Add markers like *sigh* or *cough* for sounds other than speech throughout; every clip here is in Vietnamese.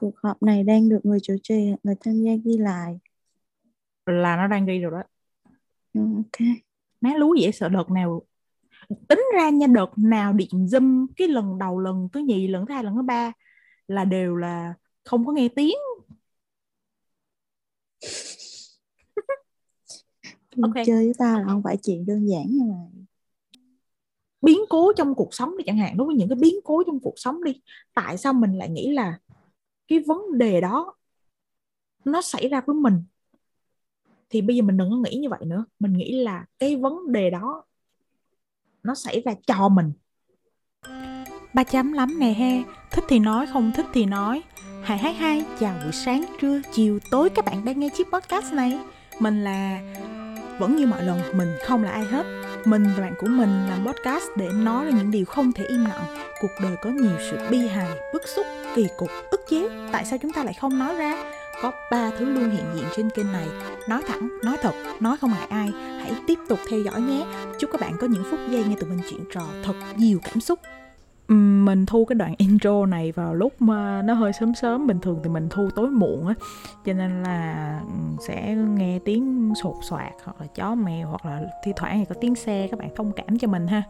Cuộc họp này đang được người chủ trì người tham gia ghi lại. là nó đang ghi rồi đó Ừ, Ok. má lú dễ sợ đợt nào tính ra nha đợt nào điện zoom cái lần đầu lần thứ nhì lần thứ hai lần thứ ba là đều là không có nghe tiếng *laughs* Ok. Chơi với ta là không phải chuyện đơn giản như vậy. biến cố trong cuộc sống đi chẳng hạn đối với những cái biến cố trong cuộc sống đi tại sao mình lại nghĩ là cái vấn đề đó nó xảy ra với mình, thì bây giờ mình đừng có nghĩ như vậy nữa. Mình nghĩ là cái vấn đề đó nó xảy ra cho mình. Ba chấm lắm nè he, thích thì nói, không thích thì nói. Hai hai hai, chào buổi sáng, trưa, chiều, tối. Các bạn đang nghe chiếc podcast này. Mình là, vẫn như mọi lần, mình không là ai hết. Mình và bạn của mình làm podcast để nói ra những điều không thể im lặng. Cuộc đời có nhiều sự bi hài, bức xúc kỳ cục ức chế. Tại sao chúng ta lại không nói ra? Có ba thứ luôn hiện diện trên kênh này. Nói thẳng, nói thật, nói không ngại ai. Hãy tiếp tục theo dõi nhé. Chúc các bạn có những phút giây nghe tụi mình chuyện trò thật nhiều cảm xúc. Mình thu cái đoạn intro này vào lúc mà nó hơi sớm sớm. Bình thường thì mình thu tối muộn á. Cho nên là sẽ nghe tiếng sột soạt hoặc là chó mèo hoặc là thi thoảng thì có tiếng xe. Các bạn thông cảm cho mình ha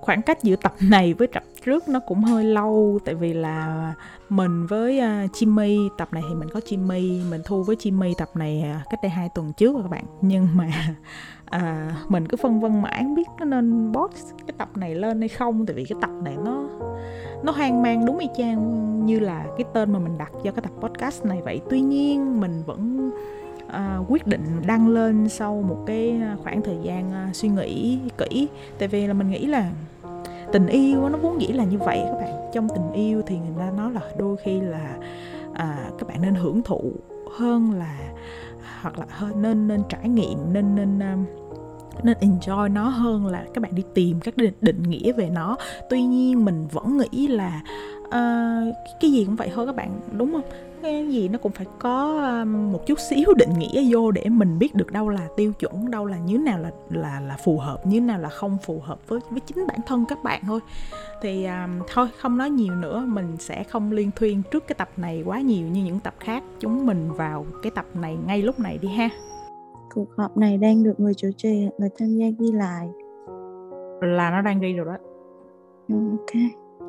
khoảng cách giữa tập này với tập trước nó cũng hơi lâu tại vì là mình với uh, Jimmy tập này thì mình có Jimmy mình thu với Jimmy tập này à, cách đây hai tuần trước rồi các bạn. Nhưng mà *laughs* à, mình cứ phân vân mãi không biết nó nên post cái tập này lên hay không tại vì cái tập này nó nó hoang mang đúng y chang như là cái tên mà mình đặt cho cái tập podcast này vậy. Tuy nhiên mình vẫn à, quyết định đăng lên sau một cái khoảng thời gian à, suy nghĩ kỹ. Tại vì là mình nghĩ là tình yêu nó vốn dĩ là như vậy các bạn. Trong tình yêu thì người ta nói là đôi khi là à, các bạn nên hưởng thụ hơn là hoặc là hơn nên nên trải nghiệm nên nên um, nên enjoy nó hơn là các bạn đi tìm các định, định nghĩa về nó. Tuy nhiên mình vẫn nghĩ là uh, cái gì cũng vậy thôi các bạn đúng không? Cái gì nó cũng phải có um, một chút xíu định nghĩa vô để mình biết được đâu là tiêu chuẩn đâu là như thế nào là là là phù hợp như thế nào là không phù hợp với với chính bản thân các bạn thôi thì um, thôi không nói nhiều nữa mình sẽ không liên thuyên trước cái tập này quá nhiều như những tập khác chúng mình vào cái tập này ngay lúc này đi ha Cuộc họp này đang được người chủ trì người tham gia ghi lại. là nó đang ghi rồi đó Ừ, Ok.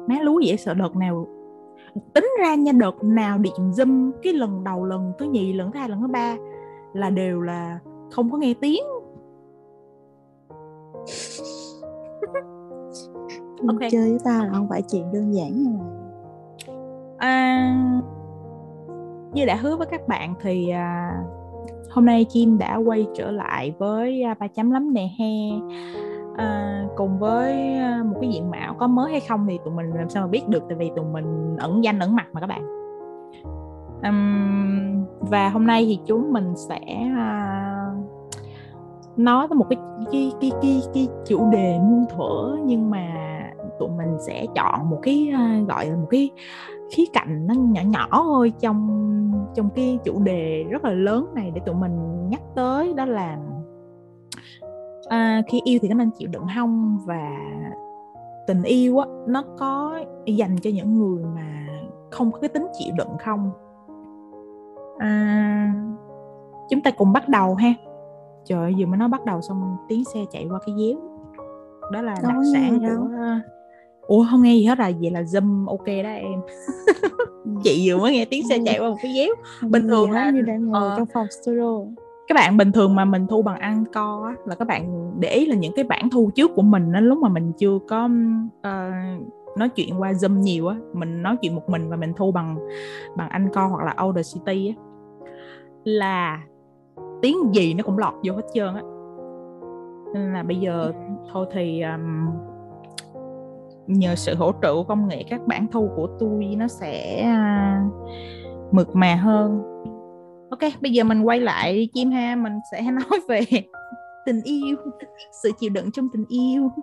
má lú dễ sợ đợt nào tính ra nha đợt nào điện zoom cái lần đầu lần thứ nhì lần thứ hai lần thứ ba là đều là không có nghe tiếng Ok. Chơi với ta là không phải chuyện đơn giản như vậy. à, như đã hứa với các bạn thì à, hôm nay chim đã quay trở lại với à, ba chấm lắm nè he à, cùng với ờ, một cái diện mạo có mới hay không thì tụi mình làm sao mà biết được? Tại vì tụi mình ẩn danh ẩn mặt mà các bạn. Um, và hôm nay thì chúng mình sẽ uh, nói tới một cái cái cái cái cái chủ đề muôn thuở nhưng mà tụi mình sẽ chọn một cái uh, gọi là một cái khía cạnh nó nhỏ nhỏ thôi trong trong cái chủ đề rất là lớn này để tụi mình nhắc tới đó là à, khi yêu thì có nên chịu đựng không và tình yêu á nó có dành cho những người mà không có cái tính chịu đựng không à, chúng ta cùng bắt đầu ha trời ơi, vừa mới nói bắt đầu xong tiếng xe chạy qua cái déo đó là Đâu đặc sản đâu. của ủa không nghe gì hết à vậy là zoom ok đó em Ừ. *laughs* chị vừa mới nghe tiếng xe chạy qua một cái déo Không bình thường là- như đang ngồi ờ. trong phòng studio. Các bạn bình thường mà mình thu bằng ăn co á, là các bạn để ý là những cái bản thu trước của mình á, lúc mà mình chưa có ờ, nói chuyện qua zoom nhiều á mình nói chuyện một mình và mình thu bằng bằng anh co hoặc là Audacity á là tiếng gì nó cũng lọt vô hết trơn á. Nên là bây giờ thôi thì um, nhờ sự hỗ trợ của công nghệ các bản thu của tôi nó sẽ à, mượt mà hơn ok bây giờ mình quay lại đi chim ha. Mình sẽ *laughs* nói về tình yêu sự chịu đựng trong tình yêu. *laughs*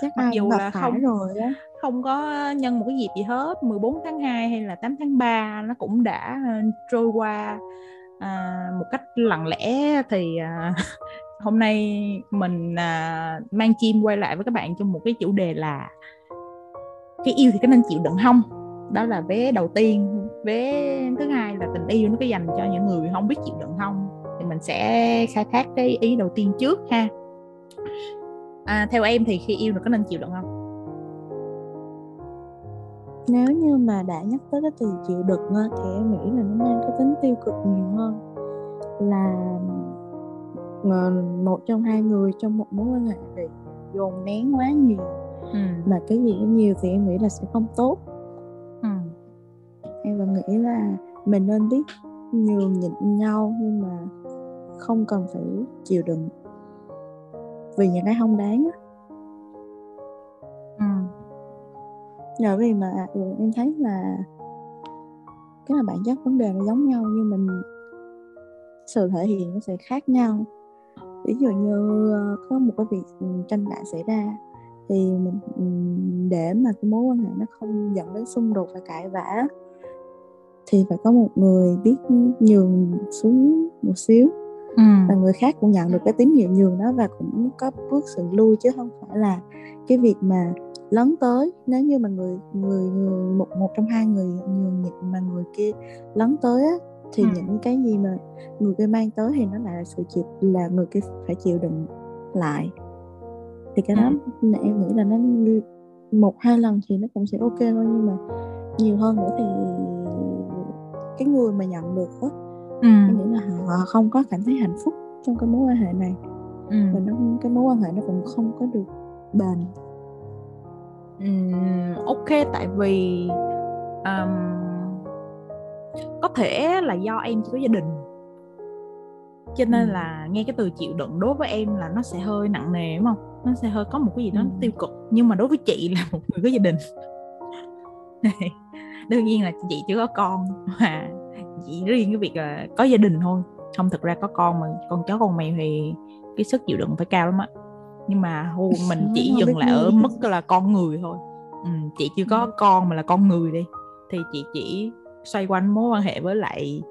Chắc Mặc dù là không- rồi á. không có nhân một cái dịp gì hết 14 tháng 2 hay là 8 tháng 3 nó cũng đã ờ, trôi qua. À, một cách lặng lẽ thì à, *laughs* hôm nay mình à, mang chim quay lại với các bạn trong một cái chủ đề là cái yêu thì có nên chịu đựng không? Đó là vé đầu tiên vé thứ hai là tình yêu nó có dành cho những người không biết chịu đựng không? Thì mình sẽ khai thác cái ý đầu tiên trước ha. À, theo em thì khi yêu là có nên chịu đựng không? Nếu như mà đã nhắc tới cái từ chịu đựng thì em nghĩ là nó mang cái tính tiêu cực nhiều hơn. Là một trong hai người trong một mối quan hệ bị dồn nén quá nhiều. Ừ. mà cái gì nhiều thì em nghĩ là sẽ không tốt nghĩ là mình nên biết nhường nhịn nhau nhưng mà không cần phải chịu đựng. Vì những cái không đáng á. Ừ. nhờ vì mà ừ, em thấy là cái là bản chất vấn đề nó giống nhau nhưng mình sự thể hiện nó sẽ khác nhau. Ví dụ như ờ, có một cái việc ừ, tranh cãi xảy ra thì mình ừ, để mà cái mối quan hệ nó không dẫn đến xung đột và cãi vã thì phải có một người biết nhường xuống một xíu ừ. và người khác cũng nhận được cái tín hiệu nhường đó và cũng có bước sự lui chứ không phải là cái việc mà lấn tới nếu như mà người người người một một trong hai người nhường nhịn mà người kia lấn tới á, thì ừ. những cái gì mà người kia mang tới thì nó lại là sự chịu là người kia phải chịu đựng lại thì cái đó ừ. em nghĩ là nó một hai lần thì nó cũng sẽ ok thôi nhưng mà nhiều hơn nữa thì cái người mà nhận được đó ừ. em nghĩ là họ không có cảm thấy hạnh phúc trong cái mối quan hệ này ừ. và nó cái mối quan hệ nó cũng không có được bền ừ, ok tại vì um, có thể là do em chỉ có gia đình cho nên ừ. là nghe cái từ chịu đựng đối với em là nó sẽ hơi nặng nề đúng không nó sẽ hơi có một cái gì đó ừ. tiêu cực nhưng mà đối với chị là một người có gia đình *laughs* đương nhiên là chị chưa có con mà chỉ riêng cái việc là có gia đình thôi. Không thực ra có con mà con chó con mèo thì cái sức chịu đựng phải cao lắm á. Nhưng mà mình chỉ dừng lại ở mức là con người thôi. Ừ, chị chưa có ừ. con mà là con người đi. Thì chị chỉ xoay quanh mối quan hệ với lại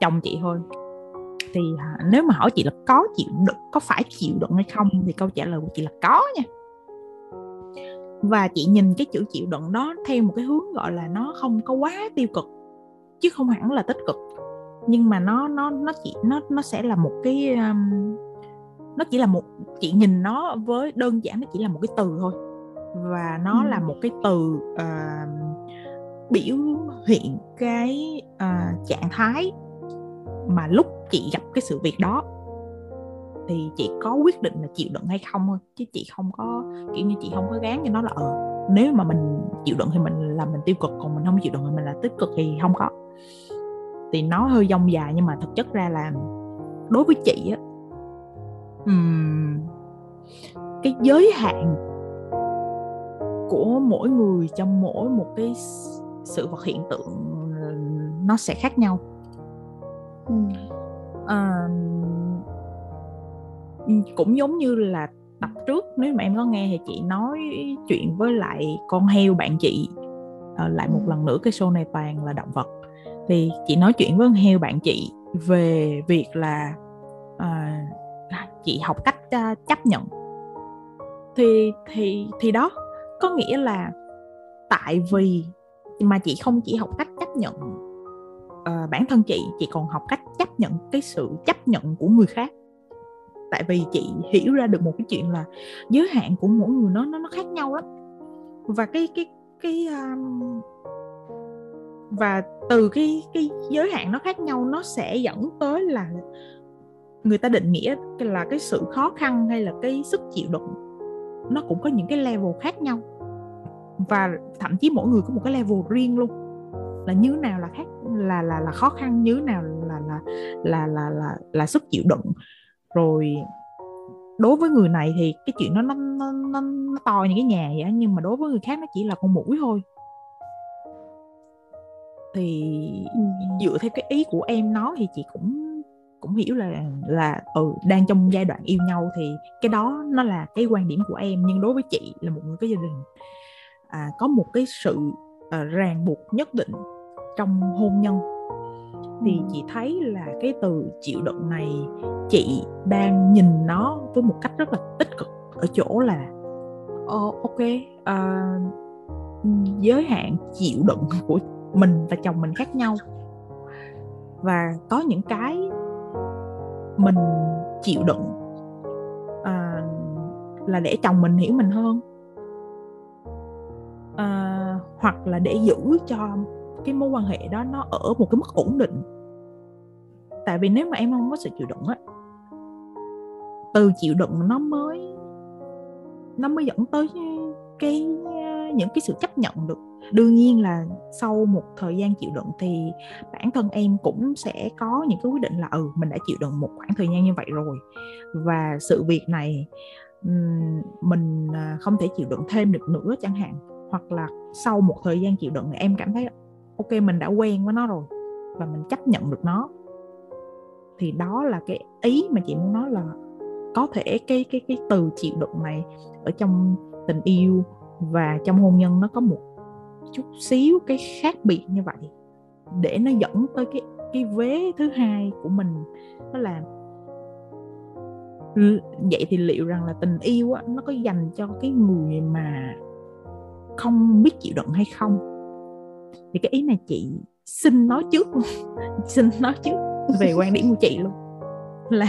chồng chị thôi. Thì nếu mà hỏi chị là có chịu đựng có phải chịu đựng hay không thì câu trả lời của chị là có nha và chị nhìn cái chữ chịu đựng đó theo một cái hướng gọi là nó không có quá tiêu cực chứ không hẳn là tích cực. Nhưng mà nó nó nó chỉ nó nó sẽ là một cái um, nó chỉ là một chị nhìn nó với đơn giản nó chỉ là một cái từ thôi. Và nó ừ. là một cái từ uh, biểu hiện cái uh, trạng thái mà lúc chị gặp cái sự việc đó thì chị có quyết định là chịu đựng hay không thôi chứ chị không có kiểu như chị không có gán cho nó là ờ nếu mà mình chịu đựng thì mình là mình tiêu cực còn mình không chịu đựng thì mình là tích cực thì không có. Thì nó hơi dông dài nhưng mà thực chất ra là đối với chị á um, cái giới hạn của mỗi người trong mỗi một cái sự vật hiện tượng nó sẽ khác nhau. À, cũng giống như là tập trước nếu mà em có nghe thì chị nói chuyện với lại con heo bạn chị à, lại một lần nữa cái show này toàn là động vật. Thì chị nói chuyện với con heo bạn chị về việc là à, chị học cách uh, chấp nhận. Thì thì thì đó có nghĩa là tại vì mà chị không chỉ học cách chấp nhận uh, bản thân chị chị còn học cách chấp nhận cái sự chấp nhận của người khác tại vì chị hiểu ra được một cái chuyện là giới hạn của mỗi người nó nó nó khác nhau lắm. Và cái cái cái um, và từ cái cái giới hạn nó khác nhau nó sẽ dẫn tới là người ta định nghĩa là cái sự khó khăn hay là cái sức chịu đựng nó cũng có những cái level khác nhau. Và thậm chí mỗi người có một cái level riêng luôn. Là như nào là khác là là là khó khăn như nào là là là là là là sức chịu đựng rồi đối với người này thì cái chuyện nó nó nó nó, nó to như cái nhà vậy nhưng mà đối với người khác nó chỉ là con mũi thôi. Thì dựa theo cái ý của em nói thì chị cũng cũng hiểu là là ừ đang trong giai đoạn yêu nhau thì cái đó nó là cái quan điểm của em nhưng đối với chị là một người có gia đình à, có một cái sự à, ràng buộc nhất định trong hôn nhân thì chị thấy là cái từ chịu đựng này chị đang nhìn nó với một cách rất là tích cực ở chỗ là oh, ok uh, giới hạn chịu đựng của mình và chồng mình khác nhau. Và có những cái mình chịu đựng à, là để chồng mình hiểu mình hơn. À, hoặc là để giữ cho cái mối quan hệ đó nó ở một cái mức ổn định tại vì nếu mà em không có sự chịu đựng á, từ chịu đựng nó mới nó mới dẫn tới cái uh, những cái sự chấp nhận được. Đương nhiên là sau một thời gian chịu đựng thì bản thân em cũng sẽ có những cái quyết định là ừ mình đã chịu đựng một khoảng thời gian như vậy rồi. Và sự việc này mình à, không thể chịu đựng thêm được nữa chẳng hạn. Hoặc là sau một thời gian chịu đựng em cảm thấy ok, mình đã quen với nó rồi và mình chấp nhận được nó thì đó là cái ý mà chị muốn nói là có thể cái cái cái từ chịu đựng này ở trong tình yêu và trong hôn nhân nó có một chút xíu cái khác biệt như vậy để nó dẫn tới cái cái vế thứ hai của mình. Đó là vậy thì liệu rằng là tình yêu á, nó có dành cho cái người mà không biết chịu đựng hay không? Thì cái ý này chị xin nói trước *laughs* xin nói trước về quan điểm của chị luôn. Là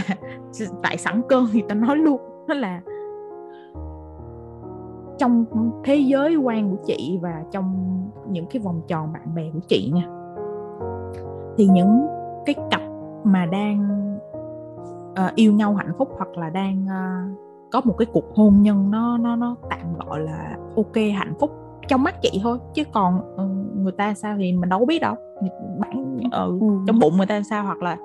tại sẵn cơn thì ta nói luôn đó là trong thế giới quan của chị và trong những cái vòng tròn bạn bè của chị nha thì những cái cặp mà đang uh, yêu nhau hạnh phúc hoặc là đang uh, có một cái cuộc hôn nhân nó nó nó tạm gọi là ok hạnh phúc trong mắt chị thôi. Chứ còn uh, người ta sao thì mình đâu biết đâu. Bạn uh, ừ. trong bụng người ta sao hoặc là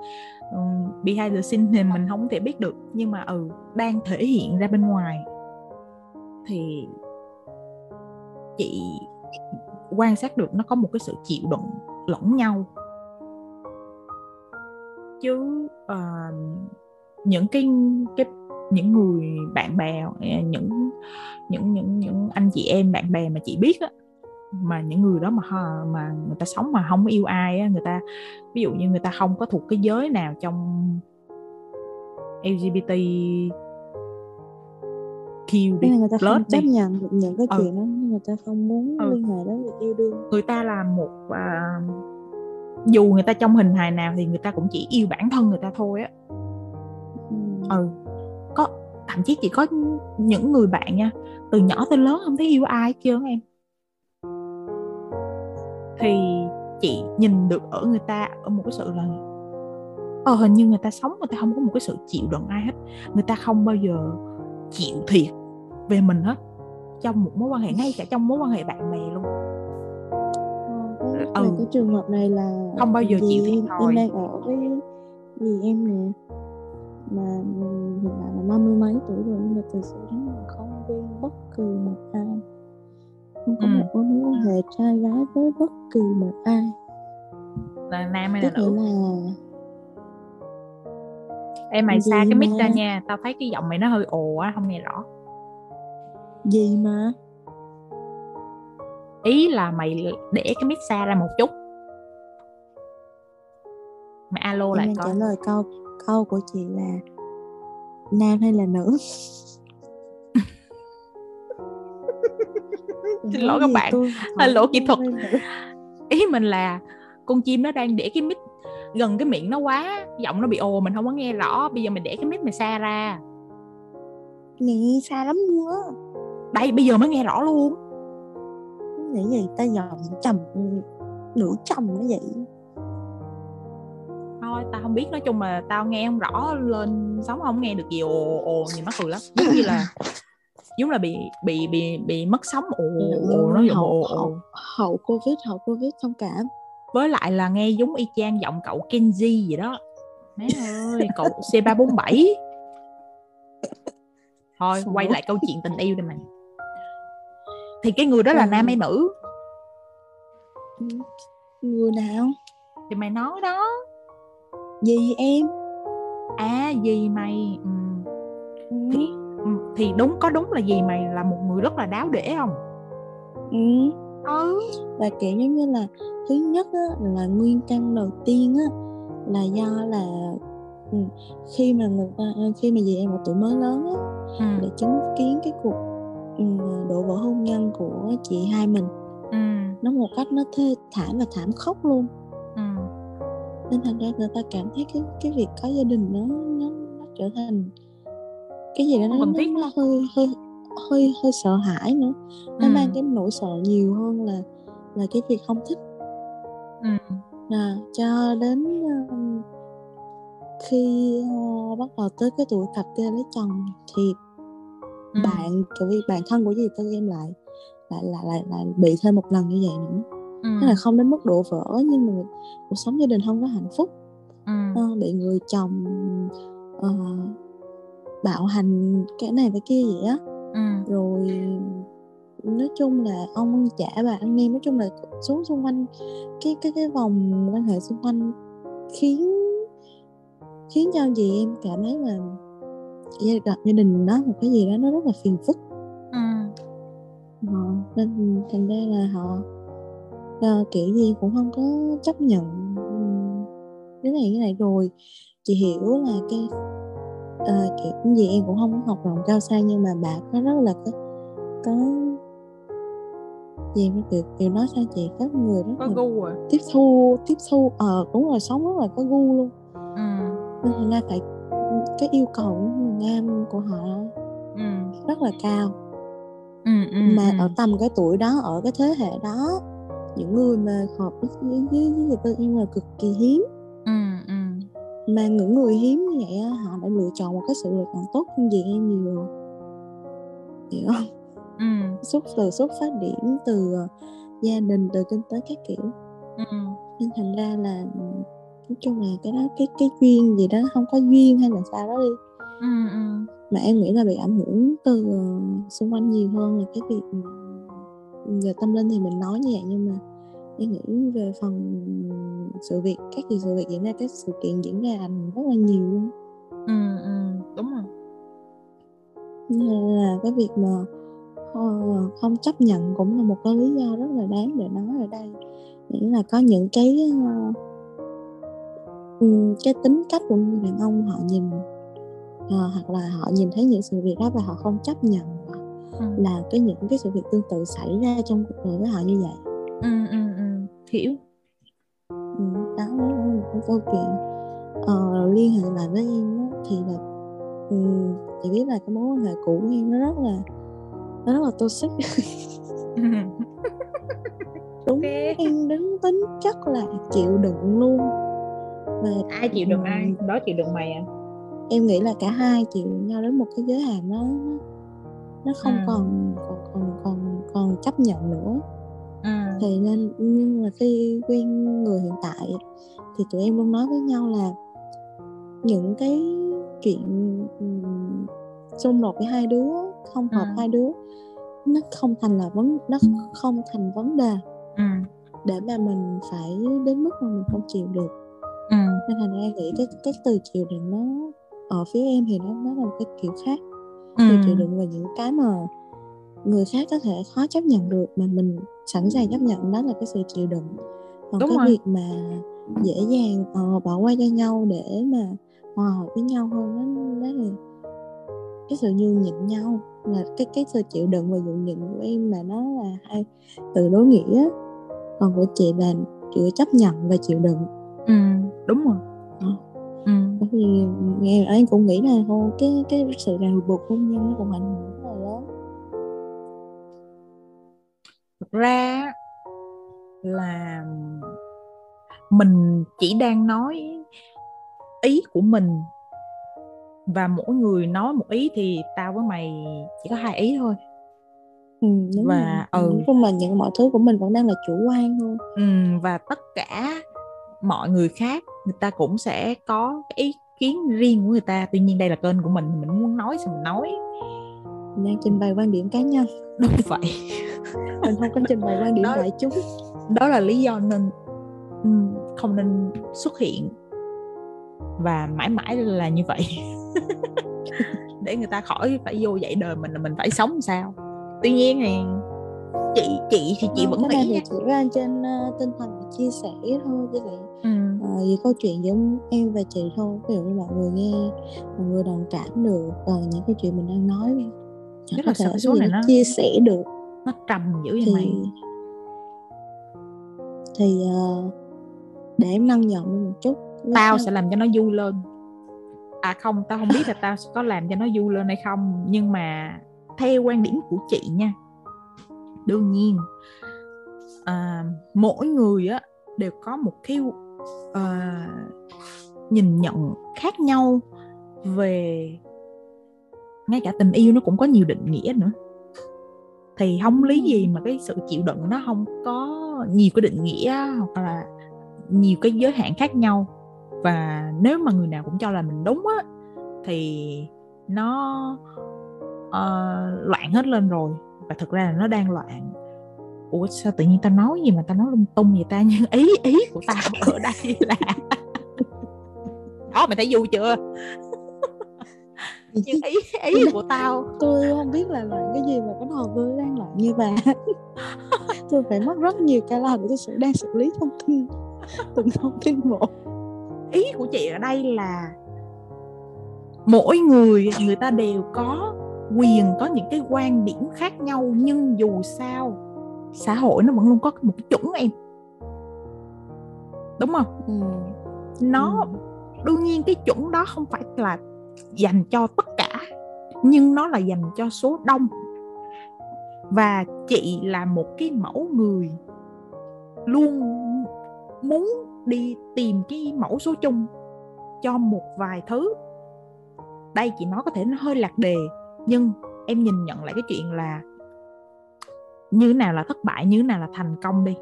uh, behind the scene thì mình không thể biết được nhưng mà ừ đang thể hiện ra bên ngoài thì chị quan sát được nó có một cái sự chịu đựng lẫn nhau chứ uh, những cái cái những người bạn bè những những những những anh chị em bạn bè mà chị biết á mà những người đó mà mà người ta sống mà không yêu ai á người ta ví dụ như người ta không có thuộc cái giới nào trong LGBT đi người ta không chấp nhận được những cái ừ. chuyện đó người ta không muốn ừ. liên hệ đến việc yêu đương người ta là một uh, dù người ta trong hình hài nào thì người ta cũng chỉ yêu bản thân người ta thôi á ừ. ừ có thậm chí chỉ có những người bạn nha từ nhỏ tới lớn không thấy yêu ai chưa em thì chị nhìn được ở người ta ở một cái sự là ờ hình như người ta sống người ta không có một cái sự chịu đựng ai hết. Người ta không bao giờ chịu thiệt về mình hết trong một mối quan hệ ngay cả trong mối quan hệ bạn bè luôn. Ờ, ừ. cái trường hợp này là không bao giờ chịu thiệt em, em đang ở với gì em nè? Mà hiện tại là năm mươi mấy tuổi rồi nhưng mà từ sự đến là không quen bất kỳ một ai không có ừ. một mối quan hệ trai gái với bất kỳ một ai. Là nam hay là nữ? là em mày xa cái mic ra nha. Tao thấy cái giọng mày nó hơi ồ á không nghe rõ. Gì mà ý là mày để cái mic xa ra một chút. Mày alo lại coi trả lời câu câu của chị là nam hay là nữ xin lỗi các bạn. *laughs* lỗi kỹ thuật. ý mình là con chim nó đang để cái mic gần cái miệng nó quá giọng nó bị ồ mình không có nghe rõ. Bây giờ mình để cái mic mày xa ra. Nè xa lắm luôn á. Đây bây giờ mới nghe rõ luôn. Nghĩ gì ta giọng trầm nửa trầm nó vậy? Thôi tao không biết nói chung mà tao nghe không rõ lên sống không nghe được gì ồ ồ nhìn mắc cười lắm. Giống như là *laughs* giống là bị bị bị bị mất sóng. Ồ ồ nó hậu, ồ. hậu covid hậu covid thông cảm với lại là nghe giống y chang giọng cậu Kenji gì đó. Má ơi cậu *laughs* C347 thôi quay lại câu chuyện tình yêu đi mày. Thì cái người đó là ừ. nam hay nữ? Người nào? Thì mày nói đó. Gì em. À gì mày ừ. Thì thì đúng có đúng là gì mày là một người rất là đáo để không ừ ừ và kiểu giống như là thứ nhất á, là nguyên căn đầu tiên á là do là ừ, khi mà người ta khi mà gì em một tuổi mới lớn á ừ. để chứng kiến cái cuộc ừ, đổ vỡ hôn nhân của chị hai mình ừ. nó một cách nó thê thảm và thảm khốc luôn ừ. nên thành ra người ta cảm thấy cái cái việc có gia đình nó nó, nó trở thành cái gì đó nó, nó, nó hơi hơi hơi hơi sợ hãi nữa nó ừ. mang cái nỗi sợ nhiều hơn là là cái việc không thích ừ. à, cho đến uh, khi uh, bắt đầu tới cái tuổi cặp kê lấy chồng thì ừ. bạn kiểu vì bạn thân của dì tư em lại lại lại lại, lại bị thêm một lần như vậy nữa ừ. là không đến mức độ vỡ nhưng mà cuộc sống gia đình không có hạnh phúc ừ. uh, bị người chồng uh, bạo hành cái này cái kia vậy á ừ. rồi nói chung là ông ăn chả và anh em nói chung là xuống xung quanh cái cái cái vòng quan hệ xung quanh khiến khiến cho gì em cảm thấy là gặp gia đình nó một cái gì đó nó rất là phiền phức ừ. họ nên thành ra là họ uh, kiểu gì cũng không có chấp nhận cái này cái này rồi chị hiểu là cái uh, kiểu gì em cũng không có học rộng cao xa nhưng mà bà có rất là có có gì mà kiểu kiểu nói sao chị các người rất có là gu à tiếp thu tiếp thu ờ à, đúng rồi sống rất là có gu luôn ừ. nên thành ra phải cái yêu cầu của người nam của họ ừ. rất là cao ừ, ừ, mà ừ. ở tầm cái tuổi đó ở cái thế hệ đó những người mà hợp với với với người tư em là cực kỳ hiếm. Mà những người hiếm như vậy họ đã lựa chọn một cái sự lựa chọn tốt hơn gì em nhiều rồi hiểu không ừ. xuất từ xuất phát điểm từ uh, gia đình từ kinh tế các kiểu ừ. nên thành ra là nói chung là cái đó cái cái duyên gì đó không có duyên hay là sao đó đi ừ, ừ. mà em nghĩ là bị ảnh hưởng từ uh, xung quanh nhiều hơn là cái việc về tâm linh thì mình nói như vậy nhưng mà em nghĩ về phần sự việc các gì sự việc diễn ra các sự kiện diễn ra rất là nhiều luôn. Ừ, ừ đúng rồi. Nên là cái việc mà không chấp nhận cũng là một cái lý do rất là đáng để nói ở đây. Nghĩa là có những cái cái tính cách của người đàn ông họ nhìn uh, hoặc là họ nhìn thấy những sự việc đó và họ không chấp nhận ừ. là cái những cái sự việc tương tự xảy ra trong cuộc đời với họ như vậy ừ, ừ, ừ. hiểu ừ, đó là một cái câu chuyện uh, liên hệ lại với em đó, thì là um, chị biết là cái mối quan hệ cũ của em nó rất là nó rất là toxic *laughs* đúng okay. em đứng tính chất là chịu đựng luôn và ai chịu đựng ai đó chịu đựng mày à em nghĩ là cả hai chịu nhau đến một cái giới hạn nó nó không ừ. còn còn còn còn còn chấp nhận nữa ừ. thì nên nhưng mà khi quen người hiện tại thì tụi em luôn nói với nhau là những cái chuyện xung đột với hai đứa không hợp ừ. hai đứa nó không thành là vấn nó không thành vấn đề ừ. để mà mình phải đến mức mà mình không chịu được ừ. nên thành ra nghĩ cái cái từ chịu đựng nó ở phía em thì nó nó là một cái kiểu khác ừ. từ chịu đựng và những cái mà người khác có thể khó chấp nhận được mà mình sẵn sàng chấp nhận đó là cái sự chịu đựng còn Đúng cái rồi. việc mà dễ dàng uh, bỏ qua cho nhau để mà hòa hợp với nhau hơn đó, đó là cái sự nhường nhịn nhau là cái cái sự chịu đựng và nhường nhịn của em là nó là hai từ đối nghĩa còn của chị là chịu chấp nhận và chịu đựng ừ đúng rồi à. ừ. vì nghe anh cũng nghĩ là thôi cái cái sự ràng buộc hôn nhân nó cũng ảnh hưởng ra là mình chỉ đang nói ý của mình và mỗi người nói một ý thì tao với mày chỉ có hai ý thôi. Ừ, đúng và rồi. ừ. Nhưng mà những mọi thứ của mình vẫn đang là chủ quan thôi. Ừ, và tất cả mọi người khác người ta cũng sẽ có cái ý kiến riêng của người ta. Tuy nhiên đây là kênh của mình mình muốn nói thì mình nói mình đang trình bày quan điểm cá nhân. Đúng vậy. *laughs* Mình không có trình bày quan điểm đại chúng. Đó là lý do nên không nên xuất hiện. Và mãi mãi là như vậy. *laughs* Để người ta khỏi phải vô dạy đời mình là mình phải sống sao. Tuy nhiên thì chị chị thì chị vẫn nghĩ thì chỉ ra trên uh, tinh thần chia sẻ thôi chứ lại ừ. uh, vì câu chuyện giữa em và chị thôi. Ví dụ như mọi người nghe mọi người đồng cảm được uh, những cái chuyện mình đang nói rất là sợ số này nó chia sẻ được. nó trầm dữ vậy thì, mày. thì uh, để em nâng giọng một chút tao sẽ làm cho nó vui lên. À không tao không biết là tao có làm cho nó vui lên hay không nhưng mà theo quan điểm của chị nha đương nhiên à, mỗi người á đều có một cái à, nhìn nhận khác nhau về ngay cả tình yêu nó cũng có nhiều định nghĩa nữa. Thì không lý gì mà cái sự chịu đựng nó không có nhiều cái định nghĩa hoặc là nhiều cái giới hạn khác nhau. Và nếu mà người nào cũng cho là mình đúng á thì nó uh, loạn hết lên rồi. Và thực ra là nó đang loạn. Ủa sao tự nhiên ta nói gì mà ta nói lung tung vậy ta? Nhưng *laughs* ý ý của tao ở đây là đó mày thấy vui chưa nhưng ý ý của tao. tôi không biết là loạn cái gì mà cái đầu tôi đang loạn như vậy *laughs* tôi phải mất rất nhiều cái lần tôi sẽ đang xử lý thông tin. Từng thông tin một. Ý của chị ở đây là mỗi người người ta đều có quyền có những cái quan điểm khác nhau nhưng dù sao xã hội nó vẫn luôn có một cái chuẩn em. Đúng không? Ừ. nó ừ. đương nhiên cái chuẩn đó không phải là dành cho tất cả, nhưng nó là dành cho số đông. Và chị là một cái mẫu người luôn muốn đi tìm cái mẫu số chung cho một vài thứ. Đây chị nói có thể nó hơi lạc đề, nhưng em nhìn nhận lại cái chuyện là như nào là thất bại, như nào là thành công đi.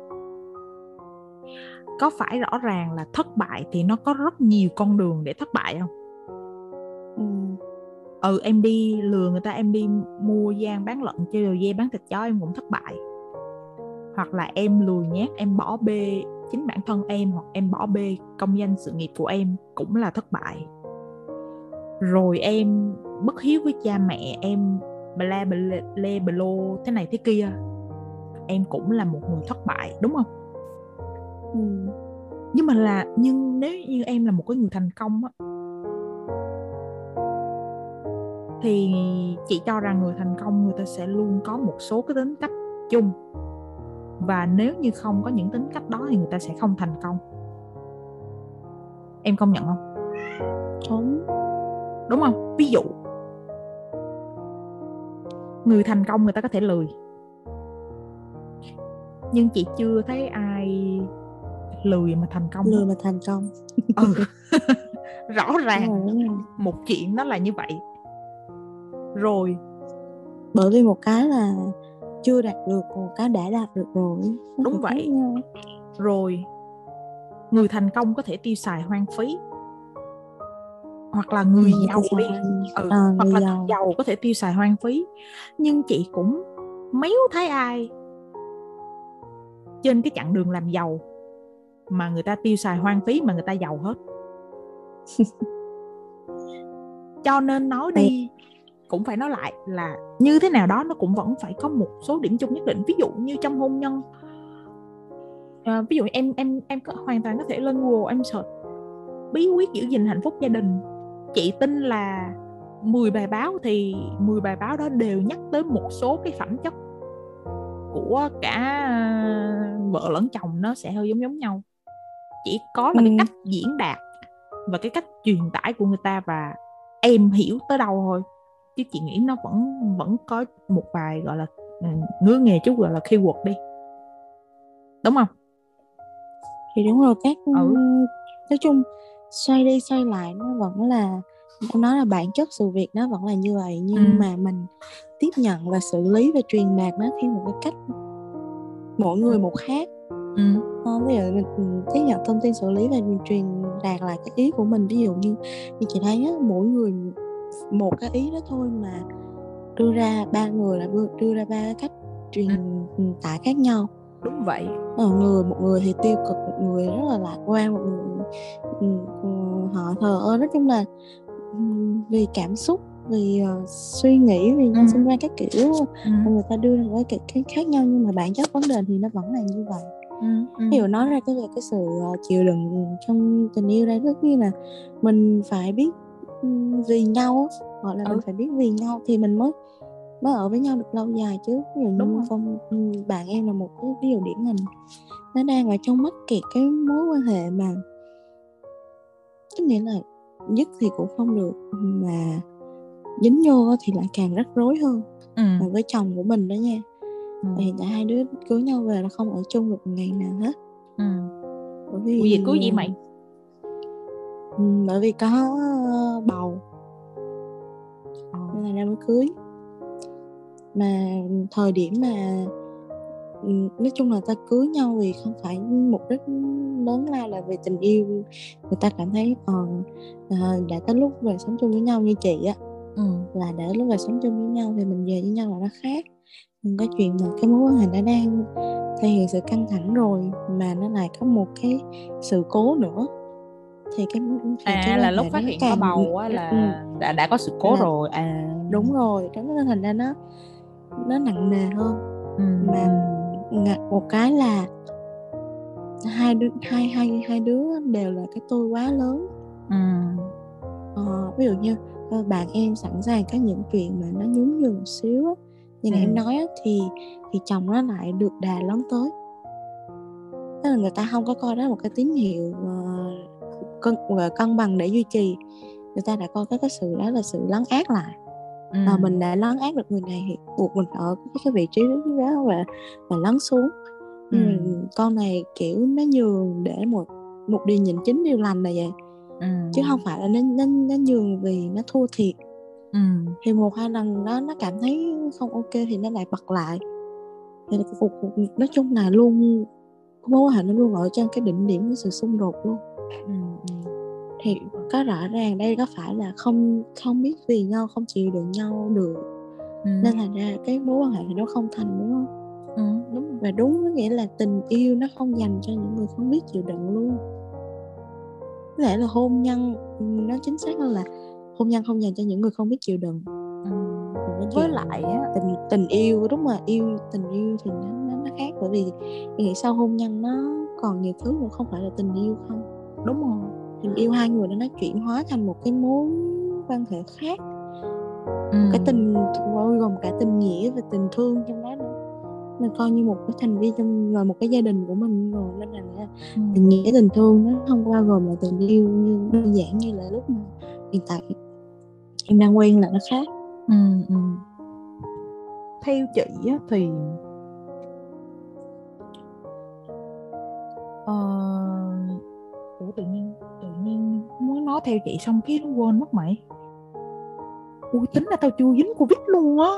Có phải rõ ràng là thất bại thì nó có rất nhiều con đường để thất bại không? Ừ em đi lừa người ta em đi mua gian bán lợn chơi đồ dê bán thịt chó em cũng thất bại. Hoặc là em lùi nhát em bỏ bê chính bản thân em hoặc em bỏ bê công danh sự nghiệp của em cũng là thất bại. Rồi em bất hiếu với cha mẹ em bla bla bla lô thế này thế kia. Em cũng là một người thất bại đúng không? Ừ. nhưng mà là nhưng nếu như em là một cái người thành công á thì chị cho rằng người thành công người ta sẽ luôn có một số cái tính cách chung. Và nếu như không có những tính cách đó thì người ta sẽ không thành công. Em công nhận không? Đúng. Đúng không? Ví dụ người thành công người ta có thể lười. Nhưng chị chưa thấy ai lười mà thành công lười mà thành công. Ừ. *laughs* rõ ràng một chuyện đó là như vậy rồi. Bởi vì một cái là chưa đạt được một cái đã đạt được rồi đúng vậy. rồi. Người thành công có thể tiêu xài hoang phí. Hoặc là người ừ, giàu đi. Ừ, à, hoặc là giàu. giàu có thể tiêu xài hoang phí. Nhưng chị cũng méo thấy ai trên cái chặng đường làm giàu mà người ta tiêu xài hoang phí mà người ta giàu hết. *laughs* Cho nên nói đi cũng phải nói lại là như thế nào đó nó cũng vẫn phải có một số điểm chung nhất định. Ví dụ như trong hôn nhân à, ví dụ em em em có hoàn toàn có thể lên google em search bí quyết giữ gìn hạnh phúc gia đình. Chị tin là 10 bài báo thì 10 bài báo đó đều nhắc tới một số cái phẩm chất của cả vợ lẫn chồng nó sẽ hơi giống giống nhau. Chỉ có là ừ. cái cách diễn đạt và cái cách truyền tải của người ta và em hiểu tới đâu thôi chứ chị nghĩ nó vẫn vẫn có một vài gọi là ừ, ngứa nghề chút gọi là keyword đi đúng không thì đúng rồi các ừ. nói chung xoay đi xoay lại nó vẫn là nói là bản chất sự việc nó vẫn là như vậy nhưng ừ. mà mình tiếp nhận và xử lý và truyền đạt nó theo một cái cách mỗi người một khác ừ. à, ví dụ mình tiếp nhận thông tin xử lý và mình truyền đạt lại cái ý của mình ví dụ như như chị thấy á, mỗi người một cái ý đó thôi mà đưa ra ba người là đưa, đưa ra ba cách truyền ừ. tải khác nhau đúng vậy ờ, người một người thì tiêu cực một người rất là lạc quan một người họ thờ ơ nói chung là vì cảm xúc vì uh, suy nghĩ vì nhân ừ. sinh quan các kiểu ừ. người ta đưa ra một cái cái khác nhau nhưng mà bản chất vấn đề thì nó vẫn là như vậy ừ. Ừ. dụ nói ra cái cái sự uh, chịu đựng trong tình yêu đây rất như là mình phải biết vì nhau hoặc là ừ. mình phải biết vì nhau thì mình mới mới ở với nhau được lâu dài chứ ví dụ như phong bạn em là một cái ví dụ điển hình nó đang ở trong mắc kẹt cái mối quan hệ mà có nghĩa là nhất thì cũng không được mà dính vô thì lại càng rắc rối hơn ừ. và với chồng của mình đó nha ừ. hiện tại hai đứa cưới nhau về là không ở chung được một ngày nào hết ừ. bởi vì Ủa cưới gì mày ừ, bởi vì có bầu. Ờ. nên là ra mới cưới. Mà thời điểm mà ừ, nói chung là ta cưới nhau vì không phải mục đích lớn lao là vì tình yêu. Người ta cảm thấy còn uh, đã tới lúc về sống chung với nhau như chị á ừ. là để lúc về sống chung với nhau thì mình về với nhau là nó khác. Nhưng cái chuyện mà cái mối quan hệ đã đang thể hiện sự căng thẳng rồi mà nó lại có một cái sự cố nữa thì cái thì à cái là lúc phát hiện có bầu á là ừ. đã đã có sự cố là, rồi à đúng rồi đó nên thành ra nó nó nặng nề hơn ừ. mà một cái là hai đứa hai hai hai đứa đều là cái tôi quá lớn ừ. ờ, ví dụ như ờ, bạn em sẵn sàng có những chuyện mà nó nhún nhường xíu như ừ. em nói thì thì chồng nó lại được đà lớn tới tức là người ta không có coi đó một cái tín hiệu uh, cân cân bằng để duy trì người ta đã coi cái cái sự đó là sự lấn át lại ừ. và mình đã lấn át được người này thì buộc mình ở cái, cái vị trí đó và và lắng xuống ừ. con này kiểu nó nhường để một một điều nhịn chính điều lành là vậy ừ. chứ không phải là nó nó nó nhường vì nó thua thiệt ừ. thì một hai lần đó nó cảm thấy không ok thì nó lại bật lại thì nói chung là luôn mối quan hệ nó luôn ở trên cái đỉnh điểm của sự xung đột luôn ừ. Ừ. thì có rõ ràng đây có phải là không không biết vì nhau không chịu được nhau được ừ. nên thành ra cái mối quan hệ nó không thành đúng không ừ, đúng và đúng có nghĩa là tình yêu nó không dành cho những người không biết chịu đựng luôn có thể là hôn nhân nó chính xác hơn là hôn nhân không dành cho những người không biết chịu đựng ừ. với lại á tình tình yêu đúng mà yêu tình yêu thì nó nó, nó khác bởi vì nghĩ sau hôn nhân nó còn nhiều thứ nữa không phải là tình yêu không đúng rồi tình yêu hai người đó nó chuyển hóa thành một cái mối quan hệ khác ừ. cái tình bao gồm cả tình nghĩa và tình thương trong đó nữa mình coi như một cái thành viên trong rồi một cái gia đình của mình rồi nên là ừ. tình nghĩa tình thương nó không bao gồm là tình yêu như đơn giản như là lúc mà hiện tại em đang quen là nó khác ừ, ừ. theo chị á, thì uh, ủa tự nhiên tự nhiên muốn nói theo chị xong cái nó quên mất mày. Ui tính là tao chưa dính covid luôn á.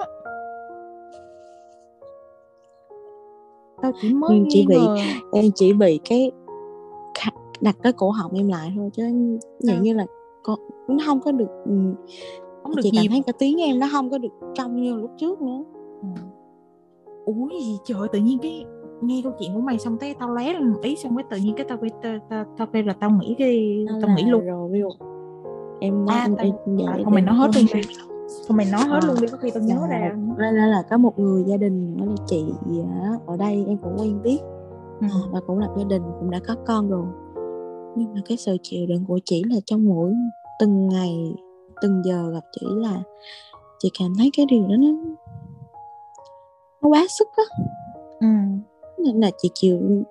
Tao chỉ mới em chỉ bị em chỉ bị cái đặt cái cổ họng em lại thôi chứ dạng à. như là con nó không có được ừ, không được chị cảm thấy cái tiếng em nó không có được trong như lúc trước nữa. Ừ. ủa gì trời tự nhiên cái nghe câu chuyện của mày xong thấy tao lé lên một ý xong cái tự nhiên cái tao tao tao, tao kêu là tao nghĩ cái tao nghĩ luôn. rồi em nói à, em, em, à, không mày nói hết luôn không mày nói hết à, luôn đi có khi tao nhớ dạ, ra. đây là, là có một người gia đình đó là chị ở đây em cũng quen biết. Ừ. À, và cũng là gia đình cũng đã có con rồi. Nhưng mà cái sự chịu đựng của chị là trong mỗi từng ngày từng giờ gặp chị là chị cảm thấy cái điều đó nó nó quá sức á là chị chịu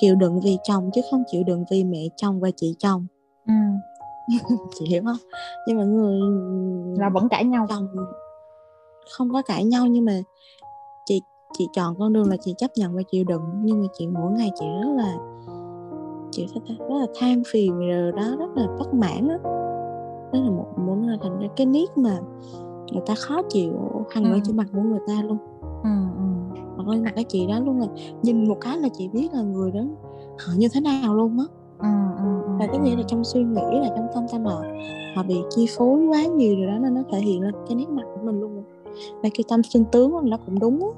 chịu đựng vì chồng chứ không chịu đựng vì mẹ chồng và chị chồng. Ừ. *laughs* chị hiểu không? Nhưng mà người là vẫn cãi nhau. chồng không có cãi nhau nhưng mà chị chị chọn con đường là chị chấp nhận và chịu đựng. Nhưng mà chị mỗi ngày chị rất là chị rất là than phiền rồi đó rất là bất mãn đó đó là một muốn là thành ra cái nét mà người ta khó chịu hằn ừ. ở trên mặt của người ta luôn. Ừ, ừ. hoặc là cái chị đó luôn là nhìn một cái là chị biết là người đó họ như thế nào luôn á ừ, ừ, ừ, là cái nghĩa là trong suy nghĩ là trong tâm tâm họ họ bị chi phối quá nhiều rồi đó nên nó thể hiện lên cái nét mặt của mình luôn và cái tâm sinh tướng nó cũng đúng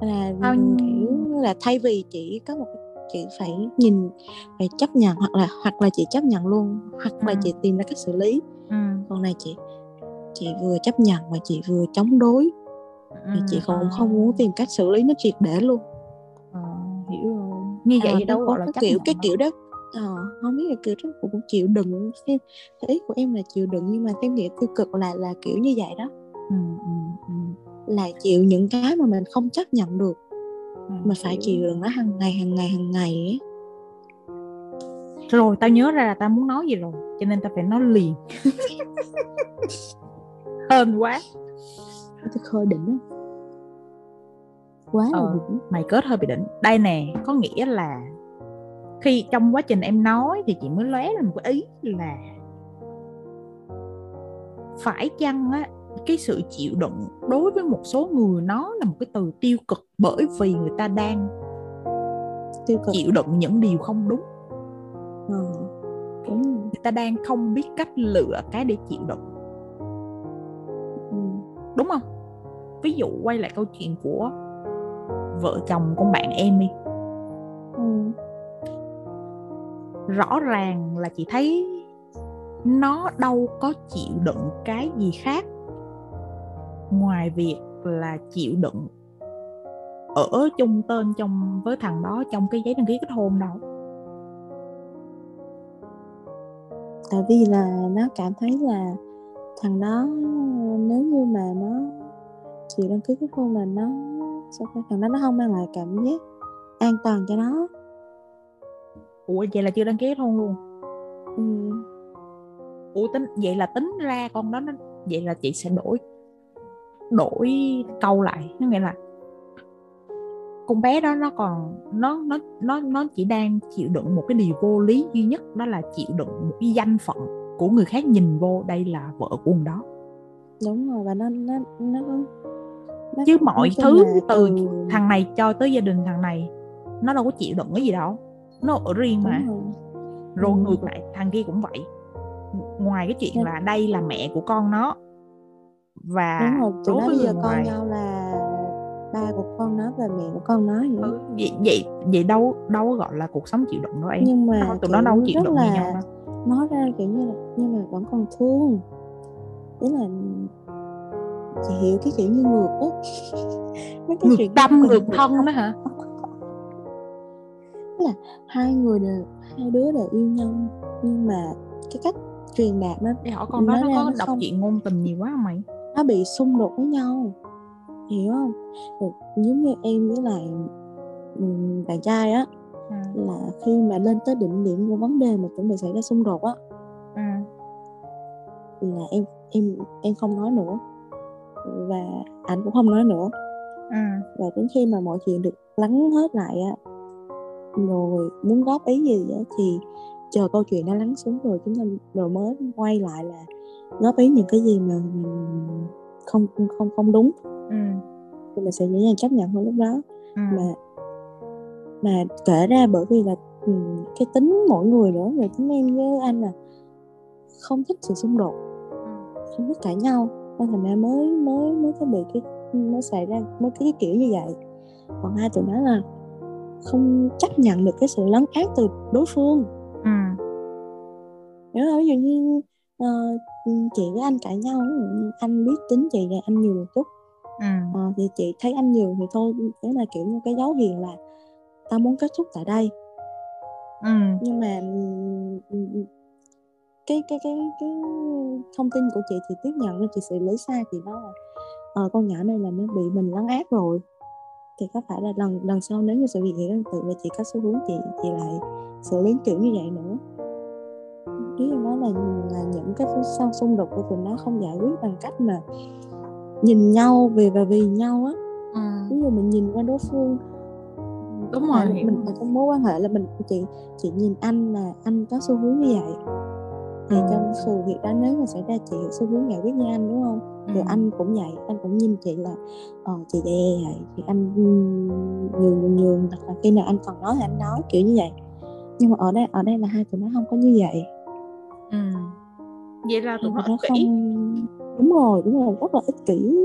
là Anh... kiểu là thay vì chỉ có một chị phải nhìn phải chấp nhận hoặc là hoặc là chị chấp nhận luôn hoặc ừ. là chị tìm ra cách xử lý ừ. còn này chị chị vừa chấp nhận và chị vừa chống đối. Ừ. thì chị cũng không muốn tìm cách xử lý nó triệt để luôn. À, hiểu rồi. Như vậy à, đâu gọi là cái kiểu cái kiểu đó ờ, không biết là kiểu đó cũng chịu đựng cái ý của em là chịu đựng nhưng mà cái nghĩa tiêu cực là là kiểu như vậy đó. Ừ, ừ, ừ. là chịu những cái mà mình không chấp nhận được ừ, mà phải chịu đựng nó hàng ngày hàng ngày hàng ngày ấy. Rồi tao nhớ ra là tao muốn nói gì rồi cho nên tao phải nói liền *laughs* hơn quá tôi khơi đỉnh á quá là ờ, đỉnh mày kết hơi bị đỉnh đây nè có nghĩa là khi trong quá trình em nói thì chị mới lóe lên một cái ý là phải chăng á cái sự chịu đựng đối với một số người nó là một cái từ tiêu cực bởi vì người ta đang tiêu cực. chịu đựng những điều không đúng ừ. đúng người ta đang không biết cách lựa cái để chịu đựng đúng không? Ví dụ quay lại câu chuyện của vợ chồng con bạn em đi. Ừ. rõ ràng là chị thấy nó đâu có chịu đựng cái gì khác. Ngoài việc là chịu đựng ở chung tên trong với thằng đó trong cái giấy đăng ký kết hôn đâu tại vì là nó cảm thấy là thằng đó nếu như mà nó chịu đăng ký kết hôn là nó sao cái thằng đó nó không mang lại cảm giác an toàn cho nó. Ủa vậy là chưa đăng ký hôn luôn? Ừ. ủa tính vậy là tính ra con đó nó vậy là chị sẽ đổi đổi câu lại. Nó nghĩa là con bé đó nó còn nó nó nó nó chỉ đang chịu đựng một cái điều vô lý duy nhất đó là chịu đựng một cái danh phận của người khác nhìn vô đây là vợ của ông đó. Đúng rồi và nó nó nó, nó chứ mọi thứ từ thằng này cho tới gia đình thằng này nó đâu có chịu đựng cái gì đâu. Nó ở riêng mà. Rồi, rồi ngược lại thằng kia cũng vậy. Ngoài cái chuyện là đây là mẹ của con nó và đúng rồi tụi nó bây giờ con nhau là ba của con nó và mẹ của con nó vậy? Ừ, vậy vậy vậy đâu đâu gọi là cuộc sống chịu đựng đâu em. Nhưng mà tụi nó đâu chịu đựng là nhau đâu nói ra kiểu như là nhưng mà vẫn còn thương. Ý là chị hiểu cái kiểu như ngược á. *laughs* Mấy cái ngược chuyện tâm ngược thân đó hả? Là hai người đều hai đứa đều yêu nhau nhưng mà cái cách truyền đạt nó để hỏi con đó nó, nó có đọc không... chuyện ngôn tình nhiều quá không mày? Nó bị xung đột với nhau. Hiểu không? Rồi, giống như em với lại bạn trai á à. là khi mà lên tới đỉnh điểm của vấn đề mà chuẩn bị xảy ra xung đột á à. là em em em không nói nữa và anh cũng không nói nữa à. và đến khi mà mọi chuyện được lắng hết lại á rồi muốn góp ý gì á thì chờ câu chuyện nó lắng xuống rồi chúng ta rồi mới quay lại là góp ý những cái gì mà mình không không không đúng ừ. thì mình sẽ dễ dàng chấp nhận hơn lúc đó ừ. mà mà kể ra bởi vì là ừ, cái tính mỗi người nữa rồi tính em với anh là không thích sự xung đột ừ. không thích cãi nhau nên thành ra mới mới mới có bị cái mới xảy ra mới cái, cái kiểu như vậy còn hai tụi nó là không chấp nhận được cái sự lấn át từ đối phương ừ. Nếu ví dụ như uh, chị với anh cãi nhau anh biết tính chị là anh nhường một chút ừ. uh, thì chị thấy anh nhường thì thôi đấy là kiểu như cái dấu hiệu là tao muốn kết thúc tại đây ừ. nhưng mà cái cái cái cái thông tin của chị thì tiếp nhận chị xử lý sai thì nó là uh, con nhỏ này là nó bị mình lấn át rồi thì có phải là lần lần sau nếu như sự việc hiện tương tự và chị có xu hướng chị chị lại xử lý kiểu như vậy nữa ý em nói là là những cái sau xung đột của tụi nó không giải quyết bằng cách mà nhìn nhau về và vì nhau á à. ví dụ mình nhìn qua đối phương đúng rồi. mình ở trong mối quan hệ là mình chị chị nhìn anh là anh có xu hướng như vậy. Thì ừ. trong sự việc đó nếu mà xảy ra chị xu hướng giải quyết như anh đúng không? Ừ. rồi anh cũng vậy anh cũng nhìn chị là ờ chị vậy vậy thì anh nhường nhường nhường hoặc là khi nào anh còn nói thì anh nói kiểu như vậy. Nhưng mà ở đây ở đây là hai tụi nó không có như vậy. Ừ. vậy là tụi nó không... đúng rồi đúng rồi rất là ích kỷ.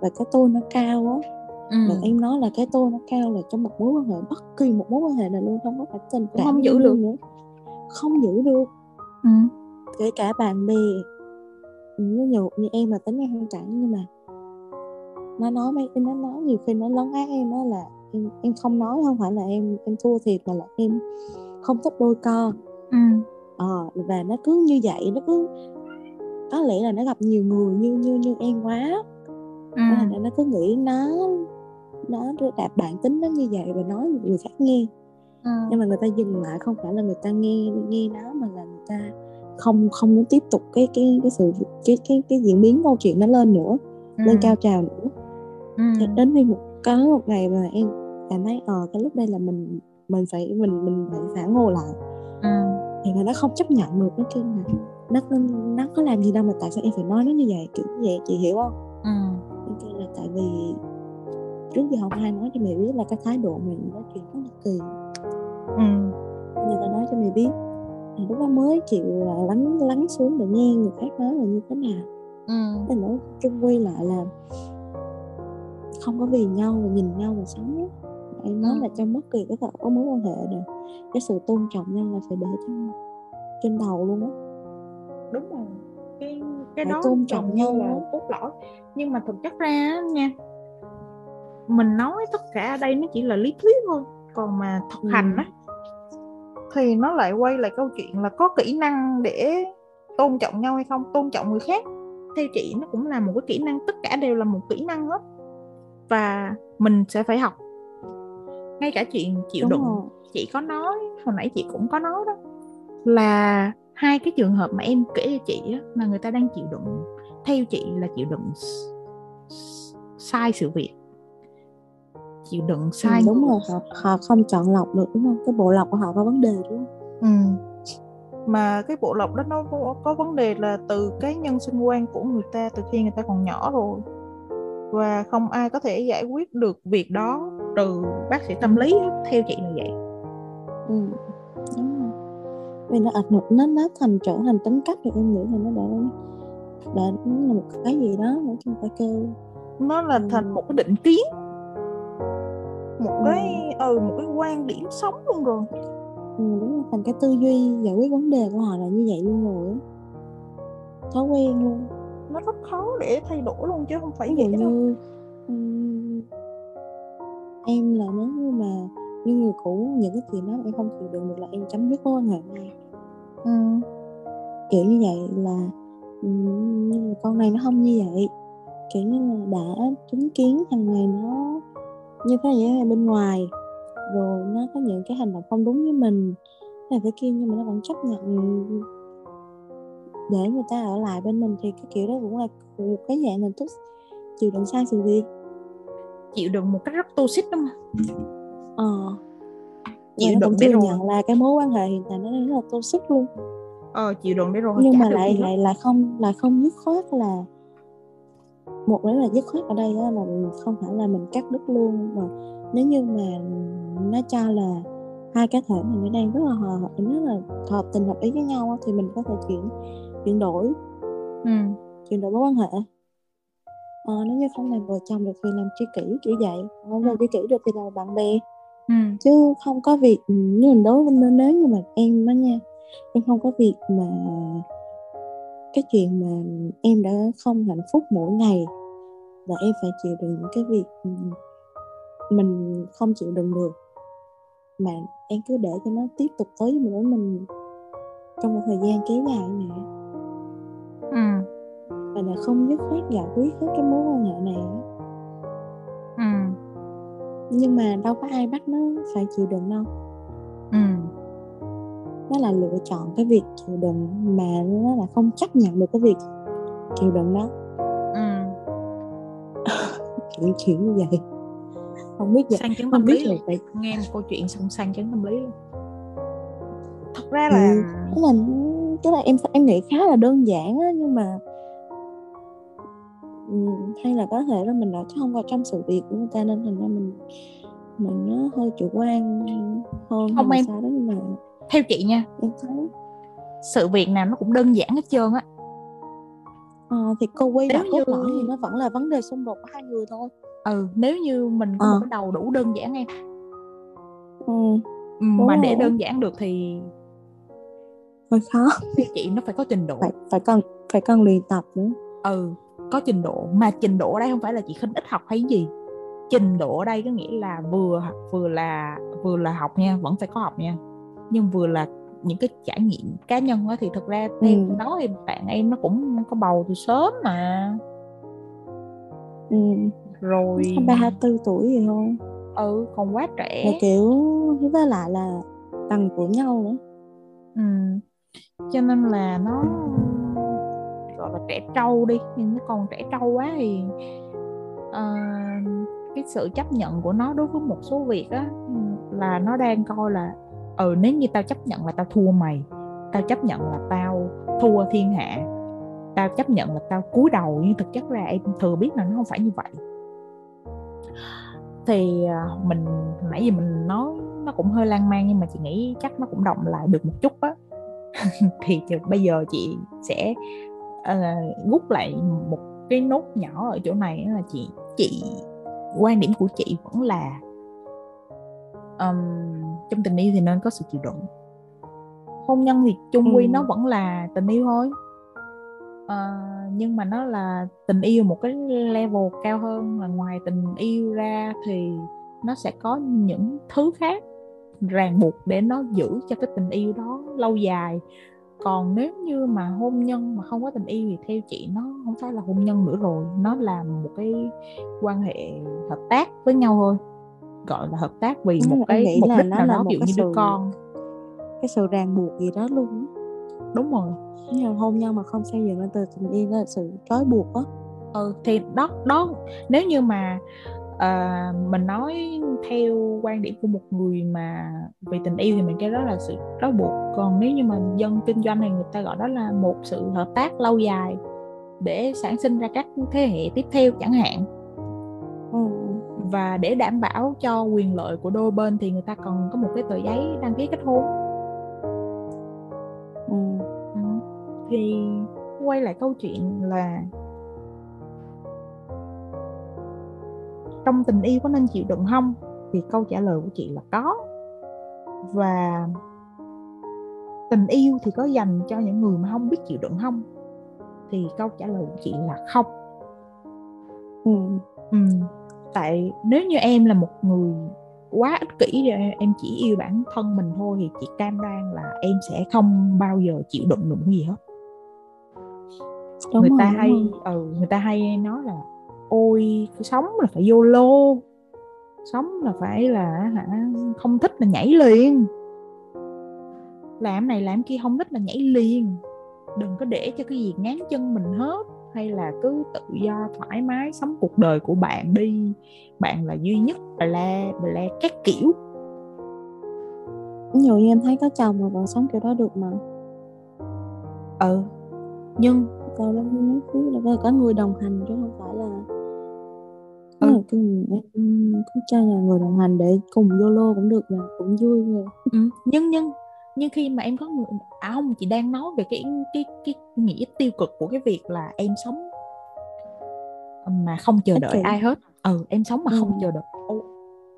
Và cái tôi nó cao á ừ. và em nói là cái tôi nó cao là trong một mối quan hệ bất kỳ một mối quan hệ nào luôn không có phải tình cảm không giữ được nữa không giữ được ừ. kể cả bạn bè như nhiều như em là tính em không chẳng nhưng mà nó nói mấy nó nói nhiều khi nó lấn át em đó là em em không nói không phải là em em thua thiệt mà là em không thích đôi co ừ ờ và nó cứ như vậy nó cứ có lẽ là nó gặp nhiều người như như như em quá ừ. nên là nó cứ nghĩ nó nó đạt bản tính nó như vậy và nói người khác nghe ừ. nhưng mà người ta dừng lại không phải là người ta nghe nghe nó mà là người ta không không muốn tiếp tục cái cái cái sự cái cái cái diễn biến câu chuyện nó lên nữa ừ. lên cao trào nữa ừ. đến khi một có một ngày mà em cảm thấy ờ cái lúc đây là mình mình phải mình mình phải phản hồi lại ừ. thì mà nó không chấp nhận được nó kêu là nó nó có làm gì đâu mà tại sao em phải nói nó như vậy kiểu như vậy chị hiểu không ừ. em kêu là tại vì trước giờ không ai nói cho mày biết là cái thái độ mình nói chuyện rất là kỳ. Ừ. người ta nói cho mày biết lúc đó mới chịu là lắng lắng xuống để nghe người khác nói là như thế nào. Ừ. cái nói chung quy lại là không có vì nhau và nhìn nhau mà sống em nói ừ. là trong bất kỳ cái có mối quan hệ nào cái sự tôn trọng nhau là phải để trên trên đầu luôn á. Đúng rồi. Cái cái phải đó tôn trọng nhau là cốt lõi. Nhưng mà thực chất ra nha mình nói tất cả ở đây nó chỉ là lý thuyết thôi còn mà thực ừ. hành á thì nó lại quay lại câu chuyện là có kỹ năng để tôn trọng nhau hay không tôn trọng người khác theo chị nó cũng là một cái kỹ năng tất cả đều là một kỹ năng hết và mình sẽ phải học ngay cả chuyện chịu Đúng đựng rồi. chị có nói hồi nãy chị cũng có nói đó là hai cái trường hợp mà em kể cho chị á, là người ta đang chịu đựng theo chị là chịu đựng sai sự việc chịu đựng ừ, sai ừ, đúng rồi họ, họ không chọn lọc được đúng không? Cái bộ lọc của họ có vấn đề đúng không? Ừ. mà cái bộ lọc đó nó có, có vấn đề là từ cái nhân sinh quan của người ta từ khi người ta còn nhỏ rồi. Và không ai có thể giải quyết được việc đó từ bác sĩ tâm lý theo chị là vậy. Ừ đúng rồi. Vì nó ảnh hưởng nó nó thành trở thành tính cách thì em nghĩ là nó đã đã là một cái gì đó mà chúng ta kêu. Nó là thành một cái định kiến một cái ừ một cái quan điểm sống luôn rồi. Ừ, đúng rồi thành cái tư duy giải quyết vấn đề của họ là như vậy luôn rồi thói quen luôn. Nó rất khó để thay đổi luôn chứ không phải vậy như um, em là nếu như mà như người cũ những cái chuyện đó em không chịu được được là em chấm dứt mối quan hệ. Này ừ. kiểu như vậy là nhưng mà con này nó không như vậy. Kiểu như là đã chứng kiến thằng này nó như thế vậy ở bên ngoài. Rồi nó có những cái hành động không đúng với mình. Là thế kia nhưng mà nó vẫn chấp nhận. Để người ta ở lại bên mình thì cái kiểu đó cũng là một cái dạng mình thích chịu đựng sai sự việc. Chịu đựng một cách rất toxic đúng không? Ờ. Chịu đựng để rồi. nhận là cái mối quan hệ hiện tại nó rất là toxic luôn. Ờ chịu đựng để rồi nhưng mà lại lại là không là không dứt khoát là một đấy là dứt khoát ở đây là không phải là mình cắt đứt luôn mà nếu như mà nó cho là hai cá thể này nó đang rất là hợp nó là hợp tình hợp ý với nhau thì mình có thể chuyển chuyển đổi. Ừ. chuyển đổi mối quan hệ. Ờ, nếu như không làm vợ chồng được thì làm tri kỷ kiểu vậy. Không làm tri kỷ được thì là bạn bè. Ừ. chứ không có việc như mình đối với nếu như mà em đó nha em không có việc mà cái chuyện mà em đã không hạnh phúc mỗi ngày và em phải chịu đựng những cái việc mình không chịu đựng được mà em cứ để cho nó tiếp tục tới với mình mình trong một thời gian kéo dài nè ừ. và là không dứt khoát giải quyết hết cái mối quan hệ này ừ. nhưng mà đâu có ai bắt nó phải chịu đựng đâu ừ. Nó là lựa chọn cái việc chịu đựng mà nó là không chấp nhận được cái việc chịu đựng đó. Ừ. *laughs* kiểu kiểu như vậy. Không biết vậy sang chấn tâm lý vậy nghe một câu chuyện xong sang chấn tâm lý luôn. Thật ra là ừ, cái là cái là em em nghĩ khá là đơn giản á nhưng mà ừ, hay là có thể là mình đã không vào trong sự việc của người ta nên thành ra mình mình nó hơi chủ quan hơn không em. sao đó nhưng mà theo chị nha em thấy sự việc nào nó cũng đơn giản hết trơn á. À, thì cô quay lại cốt lõi thì nó vẫn là vấn đề xung đột của hai người thôi. Ừ nếu như mình có à. một cái đầu đủ đơn giản em ừ, mà để đơn giản được thì hơi khó. theo chị nó phải có trình độ. Phải phải cần phải cần luyện tập nữa. Ừ có trình độ. Mà trình độ ở đây không phải là chị khinh ít học hay gì. Trình độ ở đây có nghĩa là vừa vừa là vừa là học nha vẫn phải có học nha nhưng vừa là những cái trải nghiệm cá nhân đó thì thực ra theo ừ. nói thì bạn em nó cũng có bầu từ sớm mà ừ. rồi ba hai tư tuổi gì thôi ừ còn quá trẻ và kiểu với lại là bằng của nhau nữa ừ. cho nên là nó gọi là trẻ trâu đi nhưng nó còn trẻ trâu quá thì uh, cái sự chấp nhận của nó đối với một số việc á là nó đang coi là ừ nếu như tao chấp nhận là tao thua mày tao chấp nhận là tao thua thiên hạ tao chấp nhận là tao cúi đầu nhưng thực chất ra em thừa biết là nó không phải như vậy. Thì à, mình nãy giờ mình nói nó cũng hơi lan man nhưng mà chị nghĩ chắc nó cũng động lại được một chút á. *laughs* Thì bây giờ chị sẽ ờ, uh, rút lại một cái nốt nhỏ ở chỗ này là chị chị quan điểm của chị vẫn là um, trong tình yêu thì nên có sự chịu đựng. Hôn nhân thì chung quy ừ. nó vẫn là tình yêu thôi. Uh, nhưng mà nó là tình yêu một cái level cao hơn là ngoài tình yêu ra thì nó sẽ có những thứ khác ràng buộc để nó giữ cho cái tình yêu đó lâu dài. Còn nếu như mà hôn nhân mà không có tình yêu thì theo chị nó không phải là hôn nhân nữa rồi nó là một cái quan hệ hợp tác với nhau thôi gọi là hợp tác vì một cái mục đích nào đó ví dụ như sự, đứa con. cái sự ràng buộc gì đó luôn đúng rồi. Nhưng hôn nhân mà không xây dựng lên từ tình yêu là sự trói buộc á. Ừ thì đó đó nếu như mà uh, mình nói theo quan điểm của một người mà vì tình yêu thì mình cái đó là sự trói buộc. Còn nếu như mà dân kinh doanh thì người ta gọi đó là một sự hợp tác lâu dài để sản sinh ra các thế hệ tiếp theo chẳng hạn. Ừ. và để đảm bảo cho quyền lợi của đôi bên thì người ta cần có một cái tờ giấy đăng ký kết hôn ừ. Ừ. thì quay lại câu chuyện là trong tình yêu có nên chịu đựng không thì câu trả lời của chị là có và tình yêu thì có dành cho những người mà không biết chịu đựng không thì câu trả lời của chị là không ừ. Ừ. tại nếu như em là một người quá ích kỷ rồi em chỉ yêu bản thân mình thôi thì chị cam đoan là em sẽ không bao giờ chịu đựng được gì hết. Đúng người rồi, ta hay ừ người ta hay nói là ôi sống là phải vô lô sống là phải là hả không thích là nhảy liền. Làm này làm kia không thích là nhảy liền. Đừng có để cho cái gì ngán chân mình hết hay là cứ tự do thoải mái sống cuộc đời của bạn đi. Bạn là duy nhất bà la bà la các kiểu. Nhiều như em thấy có chồng mà vẫn sống kiểu đó được mà. Ừ. Nhưng tao lắm là có người đồng hành chứ không phải là ừ. cứ cứ cho nhà người đồng hành để cùng YOLO cũng được mà cũng vui rồi ừ. nhưng nhưng nhưng khi mà em có người à không chị đang nói về cái cái cái nghĩa tiêu cực của cái việc là em sống mà không chờ đợi. ai hết. Ừ em sống mà ừ. không chờ đợi.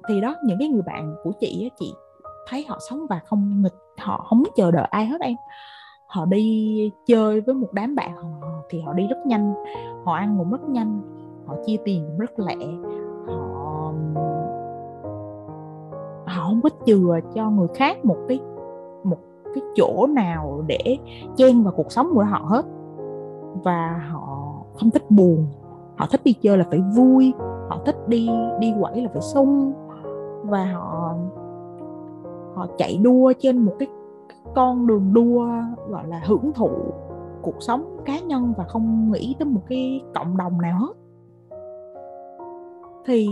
Thì đó những cái người bạn của chị á chị thấy họ sống và không nghịch họ không chờ đợi ai hết em. Họ đi chơi với một đám bạn họ thì họ đi rất nhanh họ ăn cũng rất nhanh họ chia tiền cũng rất lẹ họ họ không có chừa cho người khác một cái cái chỗ nào để chen vào cuộc sống của họ hết. Và họ không thích buồn. Họ thích đi chơi là phải vui. Họ thích đi đi quẩy là phải sung. Và họ họ chạy đua trên một cái con đường đua gọi là hưởng thụ cuộc sống cá nhân và không nghĩ tới một cái cộng đồng nào hết. Thì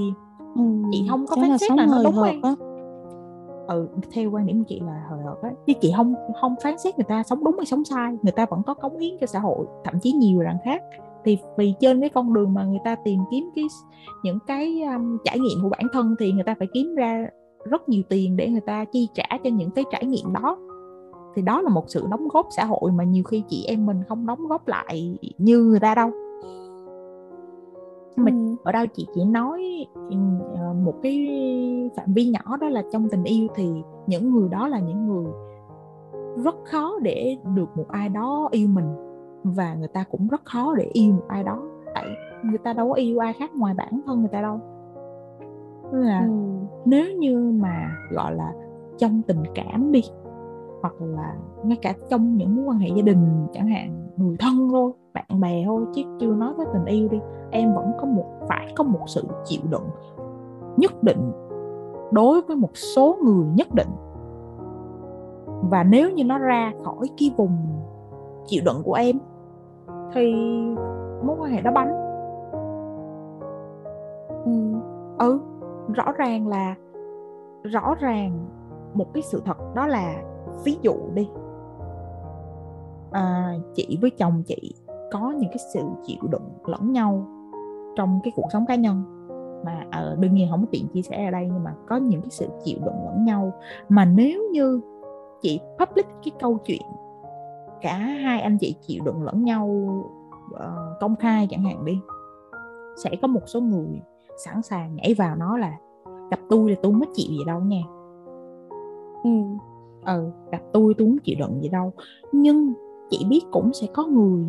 ừ, chị không có phán xét là nó đúng hay ừ theo quan điểm của chị là hồi hợt ấy. Chứ chị không không phán xét người ta sống đúng hay sống sai người ta vẫn có cống hiến cho xã hội thậm chí nhiều lần khác. Thì vì trên cái con đường mà người ta tìm kiếm cái những cái um, trải nghiệm của bản thân thì người ta phải kiếm ra rất nhiều tiền để người ta chi trả cho những cái trải nghiệm đó. Thì đó là một sự đóng góp xã hội mà nhiều khi chị em mình không đóng góp lại như người ta đâu nhưng mà ở đâu chị chỉ nói ờ, một cái phạm vi nhỏ đó là trong tình yêu thì những người đó là những người rất khó để được một ai đó yêu mình và người ta cũng rất khó để yêu một ai đó tại người ta đâu có yêu ai khác ngoài bản thân người ta đâu là ừ. nếu như mà gọi là trong tình cảm đi hoặc là ngay cả trong những mối quan hệ gia đình chẳng hạn người thân thôi, bạn bè thôi, chứ chưa nói tới tình yêu đi. Em vẫn có một, phải có một sự chịu đựng nhất định đối với một số người nhất định. Và nếu như nó ra khỏi cái vùng chịu đựng của em thì mối quan hệ đó bánh. Ừ. ừ rõ ràng là, rõ ràng một cái sự thật đó là ví dụ đi à, chị với chồng chị có những cái sự chịu đựng lẫn nhau trong cái cuộc sống cá nhân. Mà uh, đương nhiên không có tiện chia sẻ ở đây nhưng mà có những cái sự chịu đựng lẫn nhau. Mà nếu như chị public cái câu chuyện cả hai anh chị chịu đựng lẫn nhau uh, công khai chẳng hạn đi sẽ có một số người sẵn sàng nhảy vào nó là gặp tôi là tôi có chịu gì đâu nha. Ừ. Ừ gặp tôi tôi không chịu đựng gì đâu. Nhưng chị biết cũng sẽ có người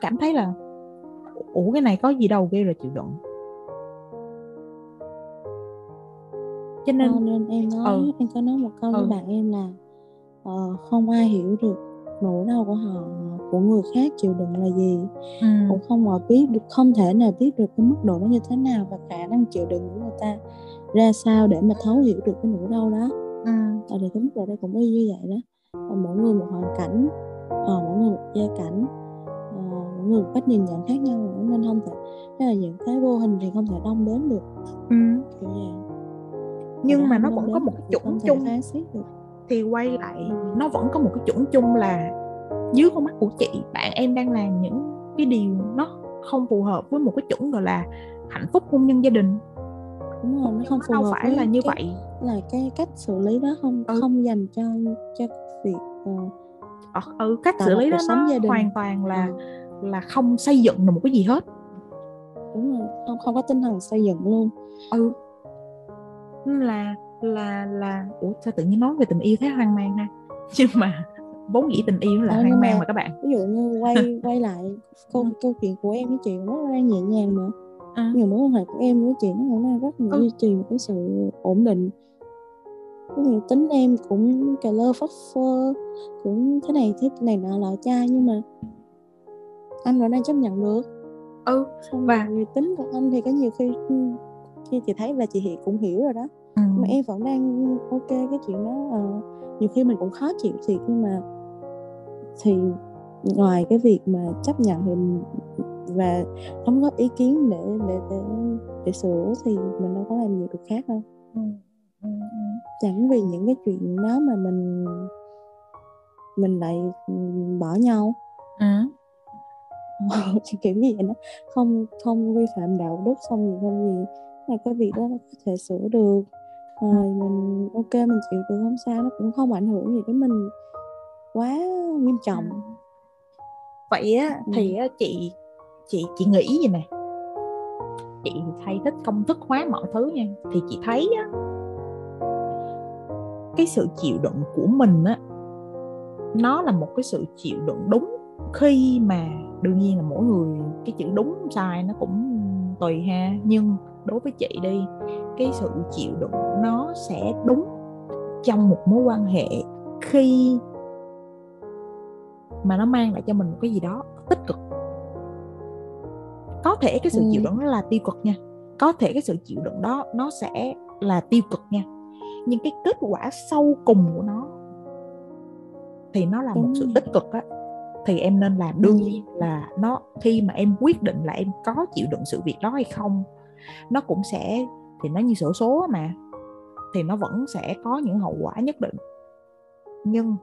cảm thấy là ủa cái này có gì đâu ghê là chịu đựng cho nên, ờ, nên em nói ừ. em có nói một câu ừ. với bạn em là uh, không ai hiểu được nỗi đau của họ của người khác chịu đựng là gì ừ. cũng không mà biết được không thể nào biết được cái mức độ nó như thế nào và khả năng chịu đựng của người ta ra sao để mà thấu hiểu được cái nỗi đau đó ừ. và thì cái mức độ đây cũng y như vậy đó mỗi người một hoàn cảnh ờ, mỗi người một gia cảnh ờ, mỗi người một cách nhìn nhận khác nhau nên không thể thế là những cái vô hình thì không thể đong đến được. Ừ. kiểu vậy nhưng mà nó vẫn có một cái chuẩn chung thì quay lại nó vẫn có một cái chuẩn chung là dưới con mắt của chị bạn em đang làm những cái điều nó không phù hợp với một cái chuẩn gọi là hạnh phúc hôn nhân gia đình. Đúng rồi nó không phù hợp phải là như cái, vậy. là cái cách xử lý đó không ừ. không dành cho cho việc ừ cách xử lý đó nó gia đình. hoàn toàn là ừ. là không xây dựng được một cái gì hết đúng rồi không không có tinh thần xây dựng luôn ừ là là là ủa sao tự nhiên nói về tình yêu thế hoang mang ha *laughs* nhưng mà vốn nghĩ tình yêu là à, hoang mang mà các bạn ví dụ như quay *laughs* quay lại câu câu chuyện của em với chị nó đang nhẹ nhàng mà à. nhiều mối quan hệ của em với chị nó cũng đang rất là ừ. duy trì một cái sự ổn định tính em cũng cà lơ phất phơ cũng thế này thế này nọ lọ chai nhưng mà anh vẫn đang chấp nhận được ừ Xong và tính của anh thì có nhiều khi khi chị thấy là chị hiện cũng hiểu rồi đó ừ. mà em vẫn đang ok cái chuyện đó uh, nhiều khi mình cũng khó chịu thiệt nhưng mà thì ngoài cái việc mà chấp nhận thì và đóng góp ý kiến để để để để sửa thì mình đâu có làm nhiều được khác đâu ừ. Chẳng vì những cái chuyện đó mà mình mình lại bỏ nhau. Ừ. *laughs* kiểu gì vậy nó không không vi phạm đạo đức không gì không gì. Là cái việc đó nó có thể sửa được. Rồi mình ok mình chịu được không sao nó cũng không ảnh hưởng gì đến mình quá nghiêm trọng. Ừ. vậy á thì á, chị chị chị nghĩ gì nè? Chị hay thích công thức hóa mọi thứ nha. Thì chị thấy á cái sự chịu đựng của mình á nó là một cái sự chịu đựng đúng khi mà đương nhiên là mỗi người cái chữ đúng sai nó cũng tùy ha. Nhưng đối với chị đi cái sự chịu đựng nó sẽ đúng trong một mối quan hệ khi mà nó mang lại cho mình một cái gì đó tích cực. Có thể cái sự ừ. chịu đựng đó là tiêu cực nha có thể cái sự chịu đựng đó nó sẽ là tiêu cực nha nhưng cái kết quả sâu cùng của nó thì nó là một sự tích cực á. Thì em nên làm đương nhiên là nó khi mà em quyết định là em có chịu đựng sự việc đó hay không nó cũng sẽ thì nó như sổ số mà thì nó vẫn sẽ có những hậu quả nhất định. Nhưng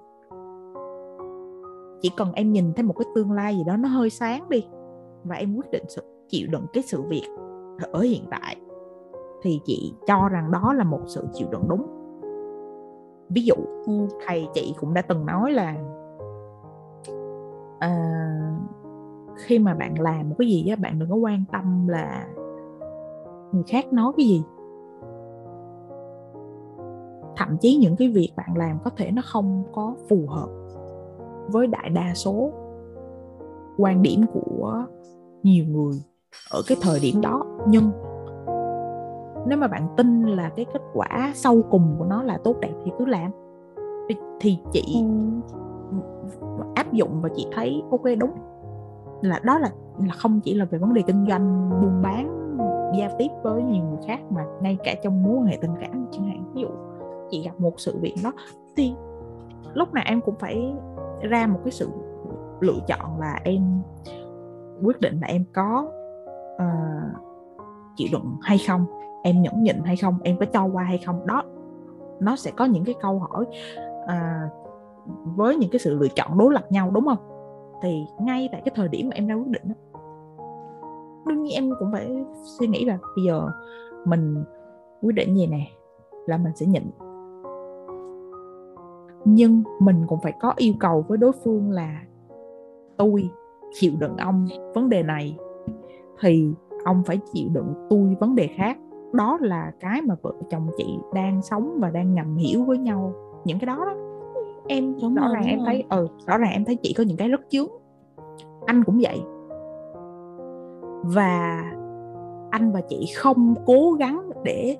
chỉ cần em nhìn thấy một cái tương lai gì đó nó hơi sáng đi và em quyết định sự chịu đựng cái sự việc ở hiện tại thì chị cho rằng đó là một sự chịu đựng đúng. Ví dụ ừ. thầy chị cũng đã từng nói là à, khi mà bạn làm một cái gì á bạn đừng có quan tâm là người khác nói cái gì. Thậm chí những cái việc bạn làm có thể nó không có phù hợp với đại đa số quan điểm của nhiều người ở cái thời điểm đó. Nhưng nếu mà bạn tin là cái kết quả sau cùng của nó là tốt đẹp thì cứ làm. Thì, thì chị ừ. áp dụng và chị thấy ok đúng. Là đó là là không chỉ là về vấn đề kinh doanh buôn bán giao tiếp với nhiều người khác mà ngay cả trong mối quan hệ tình cảm chẳng hạn. Ví dụ chị gặp một sự việc đó thì lúc nào em cũng phải ra một cái sự lựa chọn là em quyết định là em có uh, chịu đựng hay không em nhẫn nhịn hay không em có cho qua hay không đó. Nó sẽ có những cái câu hỏi à, với những cái sự lựa chọn đối lập nhau đúng không? Thì ngay tại cái thời điểm mà em ra quyết định đó, đương nhiên em cũng phải suy nghĩ là bây giờ mình quyết định gì nè là mình sẽ nhịn. Nhưng mình cũng phải có yêu cầu với đối phương là tôi chịu đựng ông vấn đề này thì ông phải chịu đựng tôi vấn đề khác đó là cái mà vợ chồng chị đang sống và đang ngầm hiểu với nhau những cái đó đó. Em đúng rõ rồi, ràng em rồi. thấy ừ rõ ràng em thấy chị có những cái rất chướng. Anh cũng vậy. Và anh và chị không cố gắng để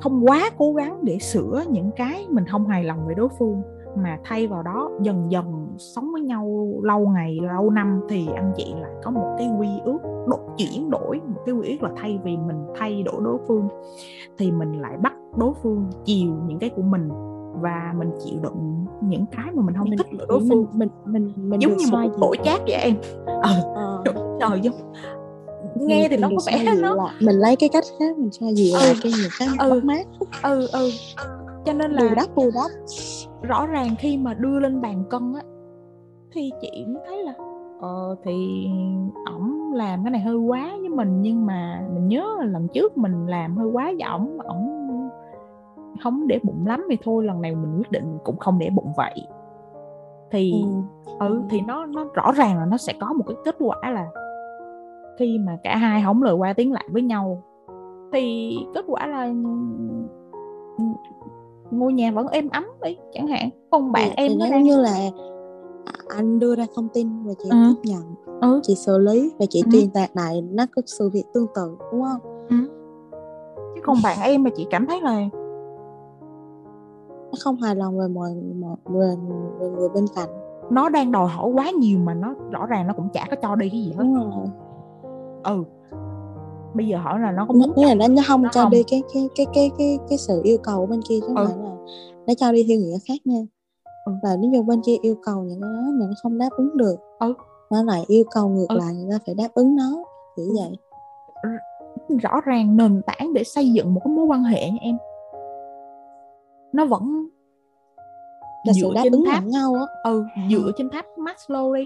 không quá cố gắng để sửa những cái mình không hài lòng về đối phương mà thay vào đó dần dần sống với nhau lâu ngày lâu năm thì anh chị lại có một cái quy ước độ chuyển đổi một cái quy ước là thay vì mình thay đổi đối phương thì mình lại bắt đối phương chiều những cái của mình và mình chịu đựng những cái mà mình không mình, thích đối phương. Mình mình mình giống như một tổ chát vậy em. Ờ, ờ. *laughs* trời giống nghe thì nó có vẻ nó là, mình lấy cái cách khác mình xoa dịu ừ. cái những cái ừ. mất mát ừ ừ. Cho nên là bù đắp bù đắp. rõ ràng khi mà đưa lên bàn cân á thì chị thấy là ờ thì ổng làm cái này hơi quá với mình nhưng mà mình nhớ lần trước mình làm hơi quá với ổng ổng không để bụng lắm thì thôi lần này mình quyết định cũng không để bụng vậy. Thì ừ, ừ thì nó nó rõ ràng là nó sẽ có một cái kết quả là khi mà cả hai không lời qua tiếng lại với nhau thì kết quả là ngôi nhà vẫn êm ấm đi chẳng hạn. Còn bạn thì, em nó đang... như là anh đưa ra thông tin và chị ừ. tiếp nhận ừ. chị xử lý và chị ừ. truyền đạt lại nó có sự việc tương tự đúng không ừ. chứ còn bạn em mà chị cảm thấy là nó không hài lòng về mọi mọi về, về người bên cạnh nó đang đòi hỏi quá nhiều mà nó rõ ràng nó cũng chả có cho đi cái gì hết đúng rồi. ừ bây giờ hỏi là nó có muốn là nó, nó không nó cho không. đi cái cái cái cái cái cái sự yêu cầu bên kia chứ không ừ. phải là nó cho đi theo nghĩa khác nha. Và nếu như bên kia yêu cầu những cái đó mà nó không đáp ứng được ừ. nó lại yêu cầu ngược ừ. lại người ta phải đáp ứng nó kiểu ừ. vậy rõ ràng nền tảng để xây dựng một cái mối quan hệ nha em nó vẫn là dựa sự đáp trên ứng tháp nhau á ừ dựa trên tháp Maslow đi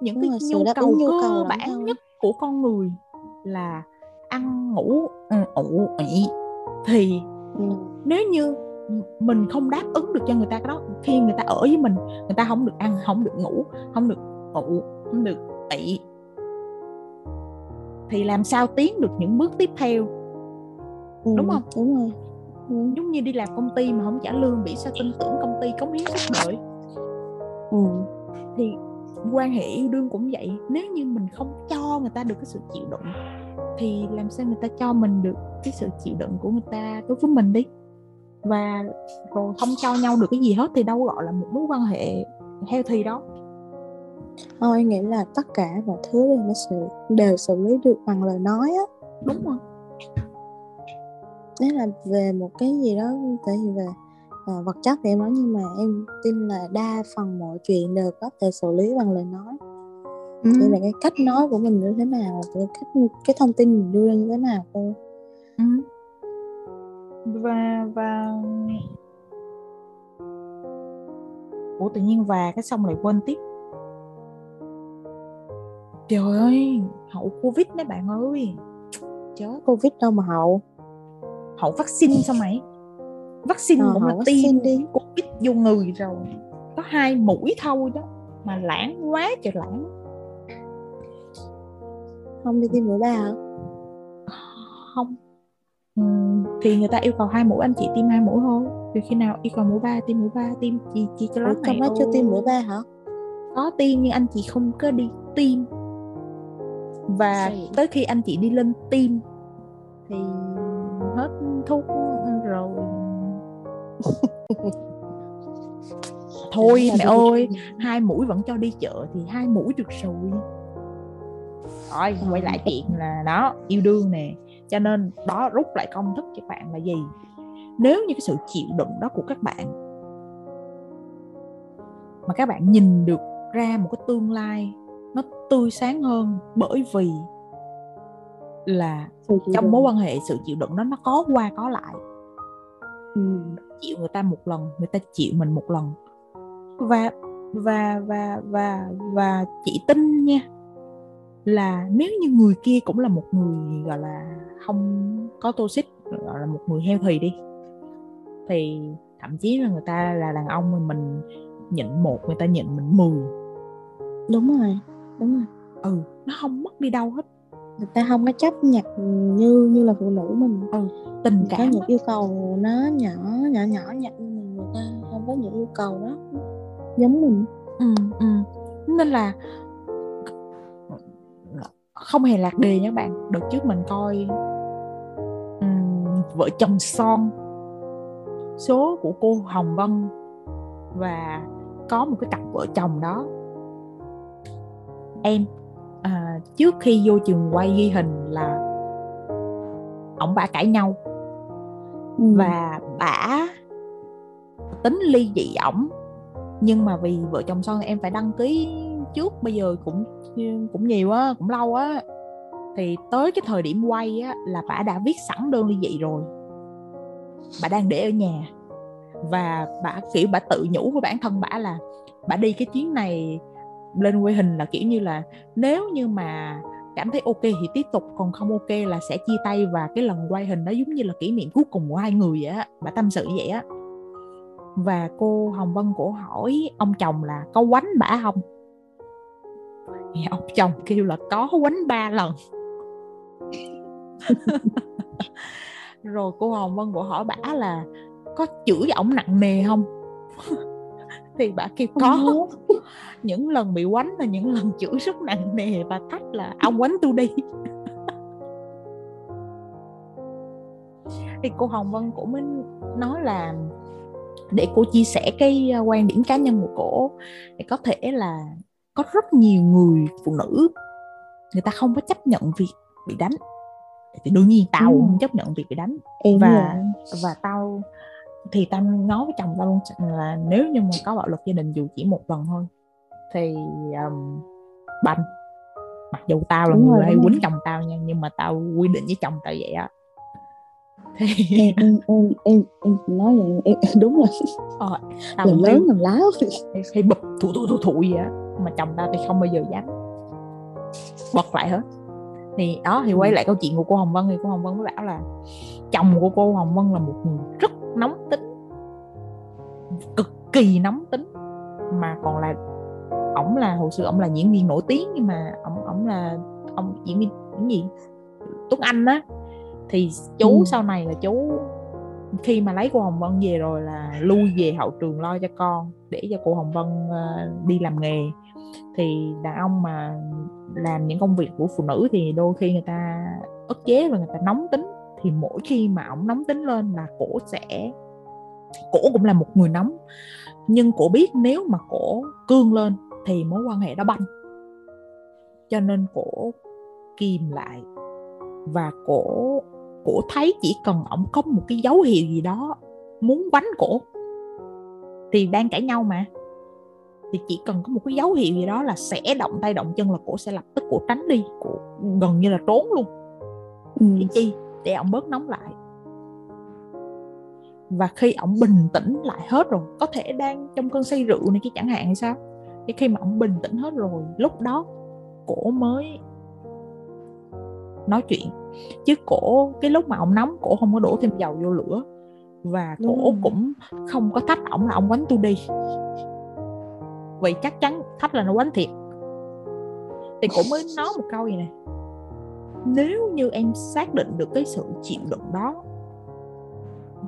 những Đúng cái nhu cầu nhu cơ cầu bản nhất của con người là ăn ngủ ừ, ủ ị thì ừ. nếu như mình không đáp ứng được cho người ta cái đó. Khi người ta ở với mình người ta không được ăn không được ngủ không được ủ không được ị thì làm sao tiến được những bước tiếp theo? Ừ, đúng không? đúng rồi. Ừ. giống như đi làm công ty mà không trả lương bị sao tin tưởng công ty cống hiến suốt đời? Ừ. thì quan hệ yêu đương cũng vậy. Nếu như mình không cho người ta được cái sự chịu đựng thì làm sao người ta cho mình được cái sự chịu đựng của người ta đối với mình đi và không cho nhau được cái gì hết thì đâu gọi là một mối quan hệ healthy đó. Thôi nghĩ là tất cả mọi thứ đều nó sự đều xử lý được bằng lời nói á. Đúng rồi. Nếu là về một cái gì đó tại vì về à, vật chất thì em nói nhưng mà em tin là đa phần mọi chuyện đều có thể xử lý bằng lời nói. Ừ. Chỉ là cái cách nói của mình như thế nào cái cách cái thông tin mình đưa ra như thế nào thôi. Ừ. và và ủa tự nhiên và cái xong lại quên tiếp. Trời ơi hậu covid mấy bạn ơi. Chết covid đâu mà hậu. Hậu vaccine sao mày? Vaccine ờ, cũng là tiêm đi. Covid vô người rồi. Có hai mũi thôi đó mà lãng quá trời lãng. Không đi tiêm mũi ba hả? Không thì người ta yêu cầu hai mũi anh chị tiêm hai mũi thôi. Thì khi nào yêu cầu mũi ba tiêm mũi ba tiêm chị chị cho lắm trong đó chưa tiêm mũi ba hả? Có tiêm nhưng anh chị không có đi tiêm. Và Gì? tới khi anh chị đi lên tiêm thì hết thuốc rồi. *laughs* Thôi mẹ ơi hai mũi vẫn cho đi chợ thì hai mũi được rồi. Rồi quay lại chuyện là đó yêu đương nè cho nên đó rút lại công thức cho bạn là gì? Nếu như cái sự chịu đựng đó của các bạn mà các bạn nhìn được ra một cái tương lai nó tươi sáng hơn bởi vì là trong mối quan hệ sự chịu đựng đó nó có qua có lại. Ừ. chịu người ta một lần người ta chịu mình một lần. Và và và và và chị tin nha là nếu như người kia cũng là một người gọi là không có toxic gọi là một người heo thì đi thì thậm chí là người ta là đàn ông mà mình nhịn một người ta nhịn mình mười. Đúng rồi đúng rồi. Ừ nó không mất đi đâu hết. Người ta không có chấp nhận như như là phụ nữ mình. Ừ, tình cảm có những yêu cầu nó nhỏ nhỏ nhỏ nhặt nhưng mà người ta không có những yêu cầu đó. Giống mình. Ừ, ừ. nên là không hề lạc đề nha bạn. Đợt trước mình coi um, vợ chồng son. Số của cô Hồng Vân và có một cái cặp vợ chồng đó. Em à, trước khi vô trường quay ghi hình là ổng bả cãi nhau. Ừ. và bả tính ly dị ổng. Nhưng mà vì vợ chồng son em phải đăng ký trước, bây giờ cũng ừ, cũng nhiều á, cũng lâu á. Thì tới cái thời điểm quay á là bà đã viết sẵn đơn ly dị rồi. Bà đang để ở nhà. Và bà, kiểu, bà tự nhủ với bản thân bà là bà đi cái chuyến này lên quay hình là, kiểu như là, nếu như mà cảm thấy ok thì tiếp tục, còn không ok là sẽ chia tay và cái lần quay hình đó giống như là kỷ niệm cuối cùng của hai người vậy á, bà tâm sự vậy á. Và cô Hồng Vân cổ hỏi ông chồng là có quánh bả không? Thì ông chồng kêu là có quánh ba lần. *laughs* Rồi cô Hồng Vân cổ hỏi bả là có chửi ổng nặng nề không? *laughs* Thì bà kêu có. *laughs* Những lần bị quánh là những lần chửi rất nặng nề và thách là ông quánh tôi đi. Thì cô Hồng Vân cũng mới nói là để cô chia sẻ cái ờ, quan điểm cá nhân của cô thì có thể là có rất nhiều người phụ nữ người ta không có chấp nhận việc bị đánh. Thì đương nhiên tao ừ. không chấp nhận việc bị đánh. Em và rồi. và tao thì tao nói với chồng tao luôn là nếu như mà có bạo lực gia đình dù chỉ một lần thôi thì um, banh. Mặc dù tao là đúng người hay quýnh chồng tao nha nhưng mà tao quy định với chồng tao vậy á. Thì em em em em, nói vậy em, *laughs* đúng rồi. Ờ, tao làm lớn làm láo. hay bụp thủ thủ thủ thủ gì á mà chồng tao thì không bao giờ dám bật lại hết. Thì đó thì quay ừ. lại câu chuyện của cô Hồng Vân thì cô Hồng Vân mới bảo là chồng của cô Hồng Vân là một người rất nóng tính cực kỳ nóng tính. Mà còn là ổng là hồi xưa ổng là diễn viên nổi tiếng nhưng mà ổng ổng là ông diễn viên những gì? Tuấn Anh á. Thì chú ừ. sau này là chú khi mà lấy cô Hồng Vân về rồi là lui về hậu trường lo cho con để cho cô Hồng Vân uh, đi làm nghề thì đàn ông mà làm những công việc của phụ nữ thì đôi khi người ta ức chế và người ta nóng tính. Thì mỗi khi mà ổng nóng tính lên là cổ sẽ, cổ cũng là một người nóng. Nhưng cổ biết nếu mà cổ cương lên thì mối quan hệ đó banh. Cho nên cổ kìm lại. Và cổ cổ thấy chỉ cần ổng có một cái dấu hiệu gì đó muốn bánh cổ. Thì đang cãi nhau mà thì chỉ cần có một cái dấu hiệu gì đó là sẽ động tay động chân là cổ sẽ lập tức cổ tránh đi cổ gần như là trốn luôn. Ừ. để chi? Để ổng bớt nóng lại. Và khi ổng bình tĩnh lại hết rồi có thể đang trong cơn say rượu này cái chẳng hạn hay sao? Thì khi mà ổng bình tĩnh hết rồi lúc đó cổ mới nói chuyện. Chứ cổ cái lúc mà ổng nóng cổ không có đổ thêm dầu vô lửa. Và cổ Đúng. cũng không có thách ổng là ông quánh tôi đi vậy chắc chắn thách là nó quánh thiệt. Thì cổ mới nói một câu gì này nếu như em xác định được cái sự chịu đựng đó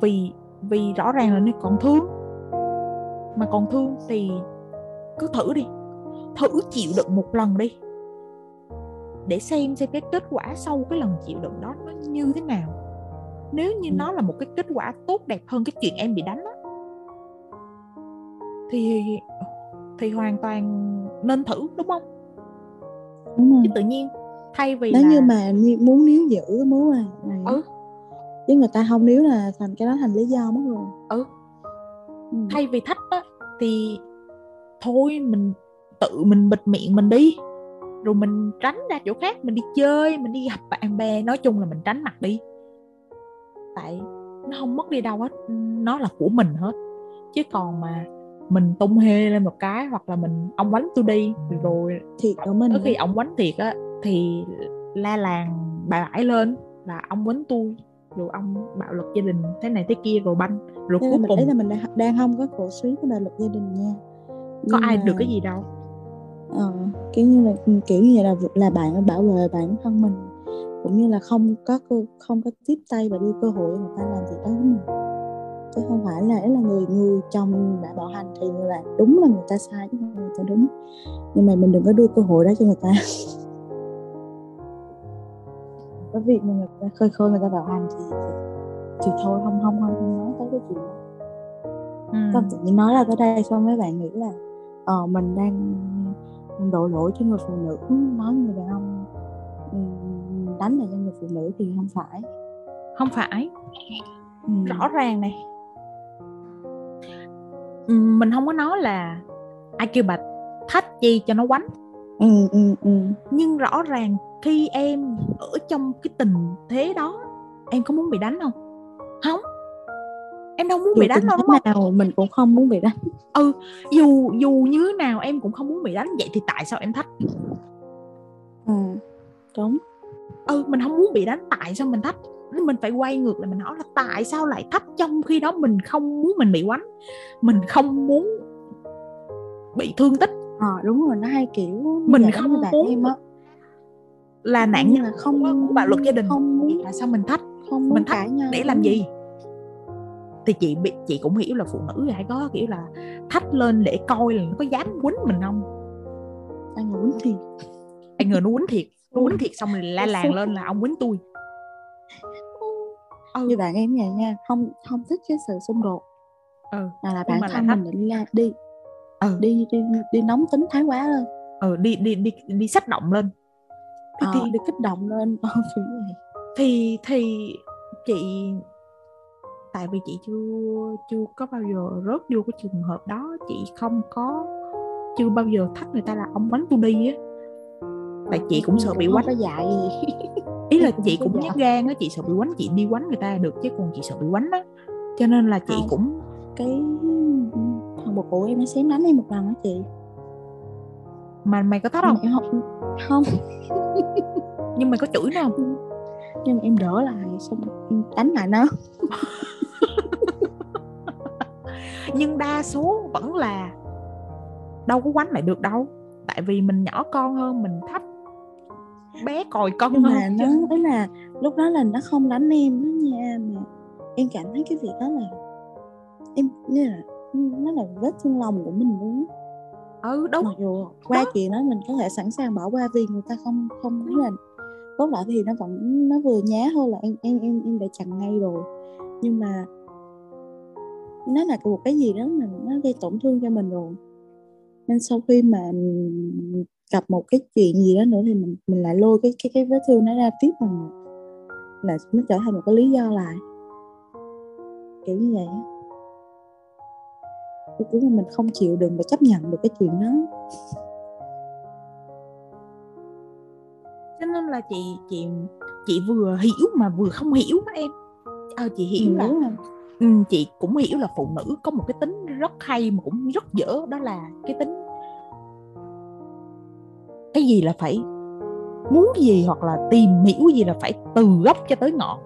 vì vì rõ ràng là nó còn thương mà còn thương thì cứ thử đi. Thử chịu đựng một lần đi. Để xem xem cái kết quả sau cái lần chịu đựng đó nó như thế nào. Nếu như ừ. nó là một cái kết quả tốt đẹp hơn cái chuyện em bị đánh đó thì thì hoàn toàn nên thử đúng không đúng rồi. chứ tự nhiên thay vì nếu là... như mà muốn níu giữ quan hệ này ừ. chứ người ta không níu là thành cái đó thành lý do mất rồi ừ. ừ thay vì thách á thì thôi mình tự mình bịt miệng mình đi rồi mình tránh ra chỗ khác mình đi chơi mình đi gặp bạn bè nói chung là mình tránh mặt đi tại nó không mất đi đâu hết nó là của mình hết chứ còn mà mình tung hê lên một cái hoặc là mình ông quánh tôi đi rồi thì ở mình khi ông quánh thiệt á thì la làng bà bãi lên là ông quánh tôi rồi ông bạo lực gia đình thế này thế kia rồi banh. Rồi cuối cùng là mình đang, đang không có cổ suý cái bạo lực gia đình nha. Có ai mà... được cái gì đâu. Ờ, kiểu như là kiểu như là là bạn bảo vệ bản thân mình cũng như là không có không có tiếp tay và đưa cơ hội người ta làm việc đó với mình chứ không phải là là người người chồng đã bạo hành thì là đúng là người ta sai chứ không người ta đúng. Nhưng mà mình đừng có đưa cơ hội đó cho người ta. *laughs* Cái việc mà người ta khơi khơi người ta bạo hành thì, thì, thì thôi không không không không nói tới cái chuyện đó. Ừ. tự nhiên nói ra tới đây xong mấy bạn nghĩ là ờ mình đang đổ lỗi cho người phụ nữ nói người đàn ông đánh là cho người phụ nữ thì không phải. Không phải. Ừ. rõ ràng này mình không có nói là ai kêu bà thách chi cho nó quánh. Ừ, ừ, ừ. nhưng rõ ràng khi em ở trong cái tình thế đó em có muốn bị đánh không? Không em đâu muốn dù bị đánh đâu đúng không? nào mình cũng không muốn bị đánh. Ừ dù dù như nào em cũng không muốn bị đánh vậy thì tại sao em thách? Ừ đúng. Ừ mình không muốn bị đánh tại sao mình thách mình phải quay ngược lại mình hỏi là tại sao lại thách trong khi đó mình không muốn mình bị quánh? Mình không muốn bị thương tích. Ờ à, đúng rồi nó hay kiểu mình không muốn em á. là nạn nhân là không của bạo lực gia đình. không muốn là sao mình thách? không mình thách để làm gì? Thì chị bị chị cũng hiểu là phụ nữ hay có kiểu là thách lên để coi là nó có dám quýnh mình không? Anh ngờ quýnh thiệt. Anh ngờ nó quýnh thiệt. Nó quýnh thiệt xong rồi la làng lên là ông quýnh tôi ừ. như bạn em vậy nha không không thích cái sự xung đột. Ừ. là là bản thân mình đi la đi ừ. đi đi đi nóng tính thái quá lên. Ừ đi đi đi đi sách động lên. Thì, ờ, thì được kích động lên. *laughs* Ờ, thì thì chị tại vì chị chưa chưa có bao giờ rớt vô cái trường hợp đó chị không có chưa bao giờ thách người ta là ông bánh tôi đi á. Tại chị cũng sợ bị quánh có dạy gì ý là chị cũng nhát gan á chị sợ bị quánh chị đi quánh người ta được chứ còn chị sợ bị quánh á. Cho nên là chị không. cũng cái thằng bồ cũ em nó xém đánh em một lần á chị. Mà mày có thách không? em không không. *laughs* Nhưng mày có chửi nó không? Nhưng mà em đỡ lại xong em đánh lại nó. *laughs* Nhưng đa số vẫn là đâu có quánh lại được đâu. Tại vì mình nhỏ con hơn mình thấp bé còi con nhưng mà nó ấy là lúc đó là nó không đánh em đó nha mà em cảm thấy cái việc đó là em như là nó là vết thương lòng của mình luôn ừ đúng mặc dù qua đó. chuyện đó mình có thể sẵn sàng bỏ qua vì người ta không không nói là tốt lại thì nó vẫn nó vừa nhá thôi là em em em em đã chặn ngay rồi. Nhưng mà nó là một cái gì đó mà nó gây tổn thương cho mình rồi. Nên sau khi mà gặp một cái chuyện gì đó nữa thì mình mình lại lôi cái cái cái vết thương nó ra tiếp lần là nó trở thành một cái lý do lại. Kiểu như vậy á. Cuối là mình không chịu đựng và chấp nhận được cái chuyện đó. Cho nên là chị chị chị vừa hiểu mà vừa không hiểu đó em. À, chị hiểu ừ, là ừ, chị cũng hiểu là phụ nữ có một cái tính rất hay mà cũng rất dở. Đó là cái tính cái gì là phải muốn gì hoặc là tìm hiểu gì là phải từ gốc cho tới ngọn.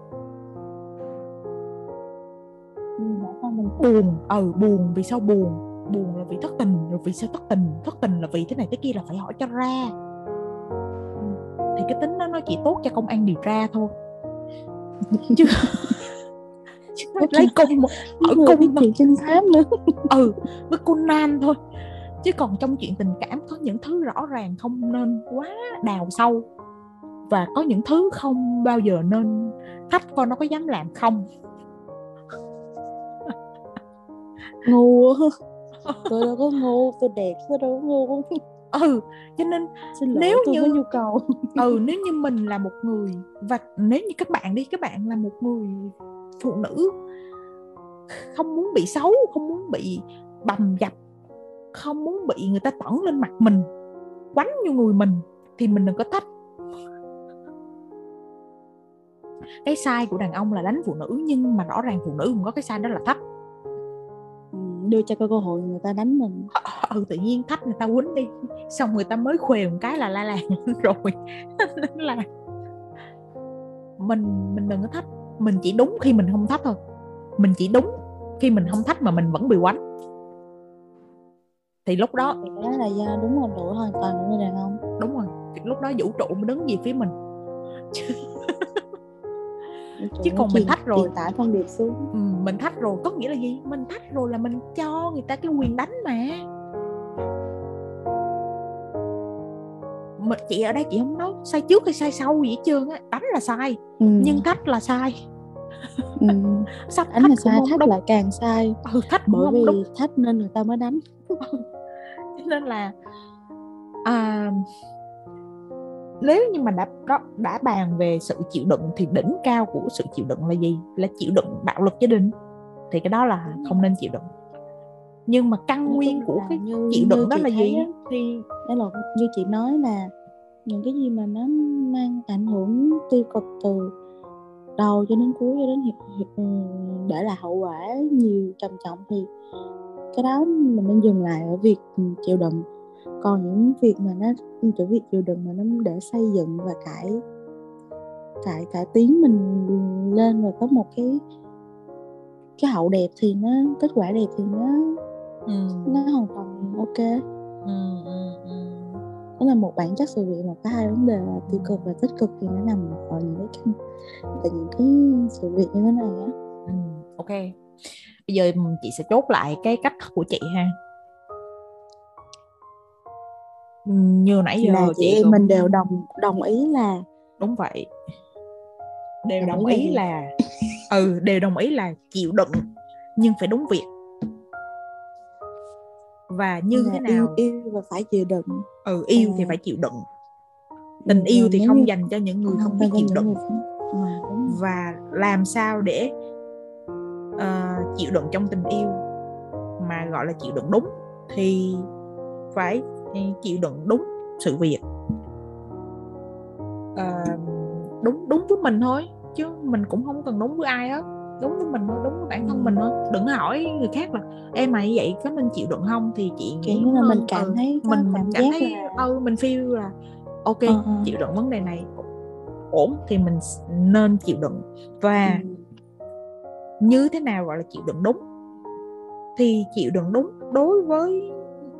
Buồn ừ buồn vì sao buồn? Buồn là vì thất tình rồi vì sao thất tình? Thất tình là vì thế này thế kia là phải hỏi cho ra. Thì cái tính đó nó chỉ tốt cho công an điều tra thôi. *laughs* Chứ lấy cung ở cung chuyện trinh thám nữa. Ừ với Conan thôi chứ còn trong chuyện tình cảm có những thứ rõ ràng không nên quá đào sâu. Và có những thứ không bao giờ nên thách coi nó có dám làm không? *laughs* Ngu tôi đâu có ngu tôi đẹp tôi đâu có ngu. *laughs* Ừ cho nên Xin lỗi, nếu như nhu cầu. *laughs* Ừ nếu như mình là một người và nếu như các bạn đi các bạn là một người phụ nữ không muốn bị xấu không muốn bị bầm dập không muốn bị người ta tẩn lên mặt mình quánh vô người mình thì mình đừng có thách cái sai của đàn ông là đánh phụ nữ nhưng mà rõ ràng phụ nữ cũng có cái sai đó là thách ừ, đưa cho cơ hội người ta đánh mình. Ừ tự nhiên thách người ta quýnh đi xong người ta mới khuề một cái là la làng *laughs* rồi. Nên *laughs* là mình mình đừng có thách. Mình chỉ đúng khi mình không thách thôi. Mình chỉ đúng khi mình không thách mà mình vẫn bị quánh thì lúc đó đó là do đúng là lỗi hoàn toàn của người đàn ông. Đúng rồi thì lúc đó vũ trụ mới đứng về phía mình. Chứ còn mình thách rồi tải thông điệp xuống. Ừ, mình thách rồi có nghĩa là gì? Mình thách rồi là mình cho người ta cái quyền đánh mà. Mình chị ở đây chị không nói sai trước hay sai sau gì hết trơn á đánh là sai ừ. nhưng thách là sai ừ. *laughs* Sắp đánh là sai thách đúng. là càng sai ừ, thách bởi vì đúng. thách nên người ta mới đánh *laughs* nên là à, nếu như mà đã đã bàn về sự chịu đựng thì đỉnh cao của sự chịu đựng là gì là chịu đựng bạo lực gia đình thì cái đó là không nên chịu đựng nhưng mà căn nguyên của cái như, chịu đựng đó là gì á, thì đó là như chị nói là những cái gì mà nó mang ảnh hưởng tiêu cực từ đầu cho đến cuối cho đến hiệp, hiệp ừ, để lại hậu quả nhiều trầm trọng thì cái đó mình nên dừng lại ở việc chịu đựng còn những việc mà nó chủ việc chịu đựng mà nó để xây dựng và cải cải cải tiến mình lên và có một cái cái hậu đẹp thì nó kết quả đẹp thì nó ừ. nó hoàn toàn ok ừ, ừ, ừ. Đó là một bản chất sự việc mà có hai vấn đề là tiêu cực và tích cực thì nó nằm ở những cái căn tại những cái sự việc như thế này á. Ừ, ok. Bây giờ chị sẽ chốt lại cái cách của chị ha. Như nãy giờ là chị, chị cũng... mình đều đồng đồng ý là đúng vậy. Đều đồng, đồng ý, là ừ đều đồng ý là chịu đựng nhưng phải đúng việc và như thế nào? yêu, yêu và phải chịu đựng. Ừ yêu à. thì phải chịu đựng. Tình yêu thì không dành cho những người không biết chịu đựng. à, và làm sao để uh, chịu đựng trong tình yêu mà gọi là chịu đựng đúng thì phải chịu đựng đúng sự việc. Uh, đúng đúng với mình thôi chứ mình cũng không cần đúng với ai hết đúng với mình đúng với bản thân mình thôi. Đừng hỏi người khác là em mày vậy có nên chịu đựng không? Thì chị nghĩ như là mình cảm ừ, thấy mình cảm, cảm thấy là... ừ mình feel là ok uh-huh. chịu đựng vấn đề này ổn thì mình nên chịu đựng. Và ừ. như thế nào gọi là chịu đựng đúng? Thì chịu đựng đúng đối với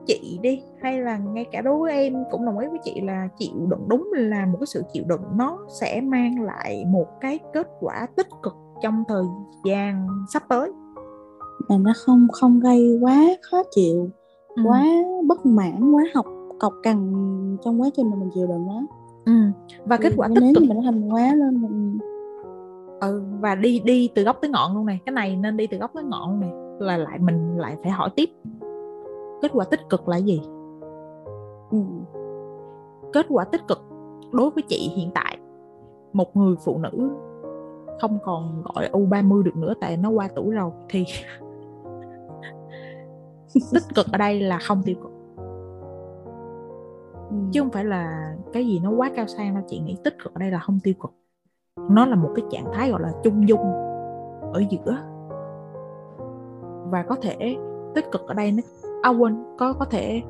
chị đi hay là ngay cả đối với em cũng đồng ý với chị là chịu đựng đúng là một cái sự chịu đựng nó sẽ mang lại một cái kết quả tích cực trong thời gian sắp tới mà nó không không gây quá khó chịu ừ. quá bất mãn quá học cọc cằn trong quá trình mà mình chịu đựng nó ừ. và kết quả tích cực mà nó thành quá lên mình ừ và đi đi từ gốc tới ngọn luôn này cái này nên đi từ gốc tới ngọn này là lại mình lại phải hỏi tiếp kết quả tích cực là gì ừ. kết quả tích cực đối với chị hiện tại một người phụ nữ không còn gọi U30 được nữa tại nó qua tuổi rồi thì *laughs* tích cực ở đây là không tiêu cực. Chứ không phải là cái gì nó quá cao sang đâu chị nghĩ tích cực ở đây là không tiêu cực. Nó là một cái trạng thái gọi là trung dung ở giữa. Và có thể tích cực ở đây nó à quên có có thể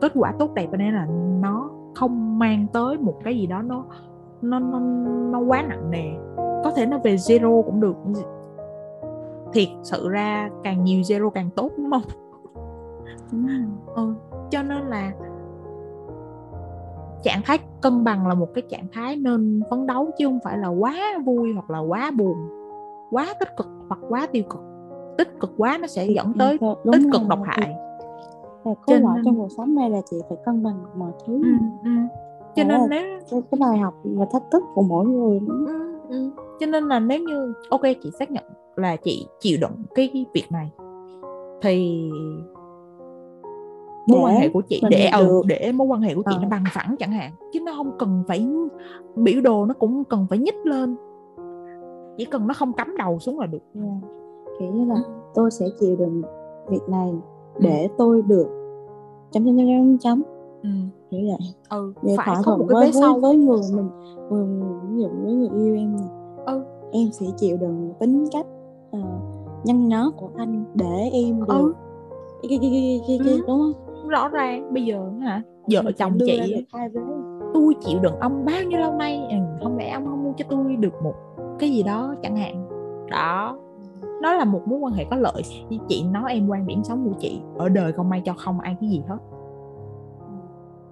kết quả tốt đẹp ở đây là nó không mang tới một cái gì đó nó nó nó nó quá nặng nề có thể nó về zero cũng được. Thiệt sự ra càng nhiều zero càng tốt đúng không? Ừ. cho nên là trạng thái cân bằng là một cái trạng thái nên phấn đấu chứ không phải là quá vui hoặc là quá buồn quá tích cực hoặc quá tiêu cực. Tích cực quá nó sẽ dẫn tới Đúng tích cực độc hại. Và lõi trong cuộc sống này là chị phải cân bằng mọi thứ. Ừ, ừ. cho nên nếu cái, cái bài học và thách thức của mỗi người ừ, ừ. Cho nên là nếu như ok chị xác nhận là chị chịu đựng cái việc này thì mối để quan hệ của chị để ừ, để mối quan hệ của chị ờ. nó bằng phẳng chẳng hạn chứ nó không cần phải biểu đồ nó cũng cần phải nhích lên chỉ cần nó không cắm đầu xuống là được yeah. Kiểu như là ừ. tôi sẽ chịu đựng việc này ừ. để ừ. tôi được chấm chấm chấm chấm chấm ừ. kiểu vậy ừ vậy phải có một cái với, với, với người mình người, ví dụ với người yêu em ừ. Em sẽ chịu đựng tính cách uh, nhăn nhó của anh để em được ừ. cái, cái, cái, cái, cái, ừ. đúng không? Rõ ràng bây giờ hả? Vợ chồng chị tôi chịu đựng ông bao nhiêu lâu nay? Ừ, không lẽ ông không mua cho tôi được một cái gì đó chẳng hạn? Đó. Nó là một mối quan hệ có lợi như chị nói em quan điểm sống của chị. Ở đời không ai cho không ai cái gì hết.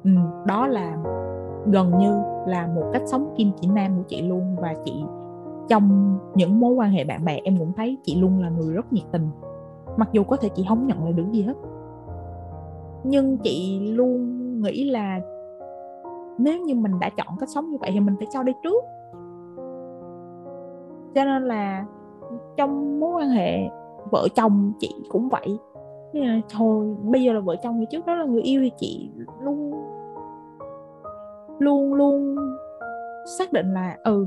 Ừ, đó là gần như là một cách sống kim chỉ nam của chị luôn và chị trong những mối quan hệ bạn bè, em cũng thấy chị luôn là người rất nhiệt tình. Mặc dù có thể chị không nhận lại được gì hết. Nhưng chị luôn nghĩ là nếu như mình đã chọn cách sống như vậy thì mình phải cho đi trước. Cho nên là trong mối quan hệ vợ chồng chị cũng vậy. Là thôi, bây giờ là vợ chồng thì trước đó là người yêu thì chị luôn luôn luôn xác định là ừ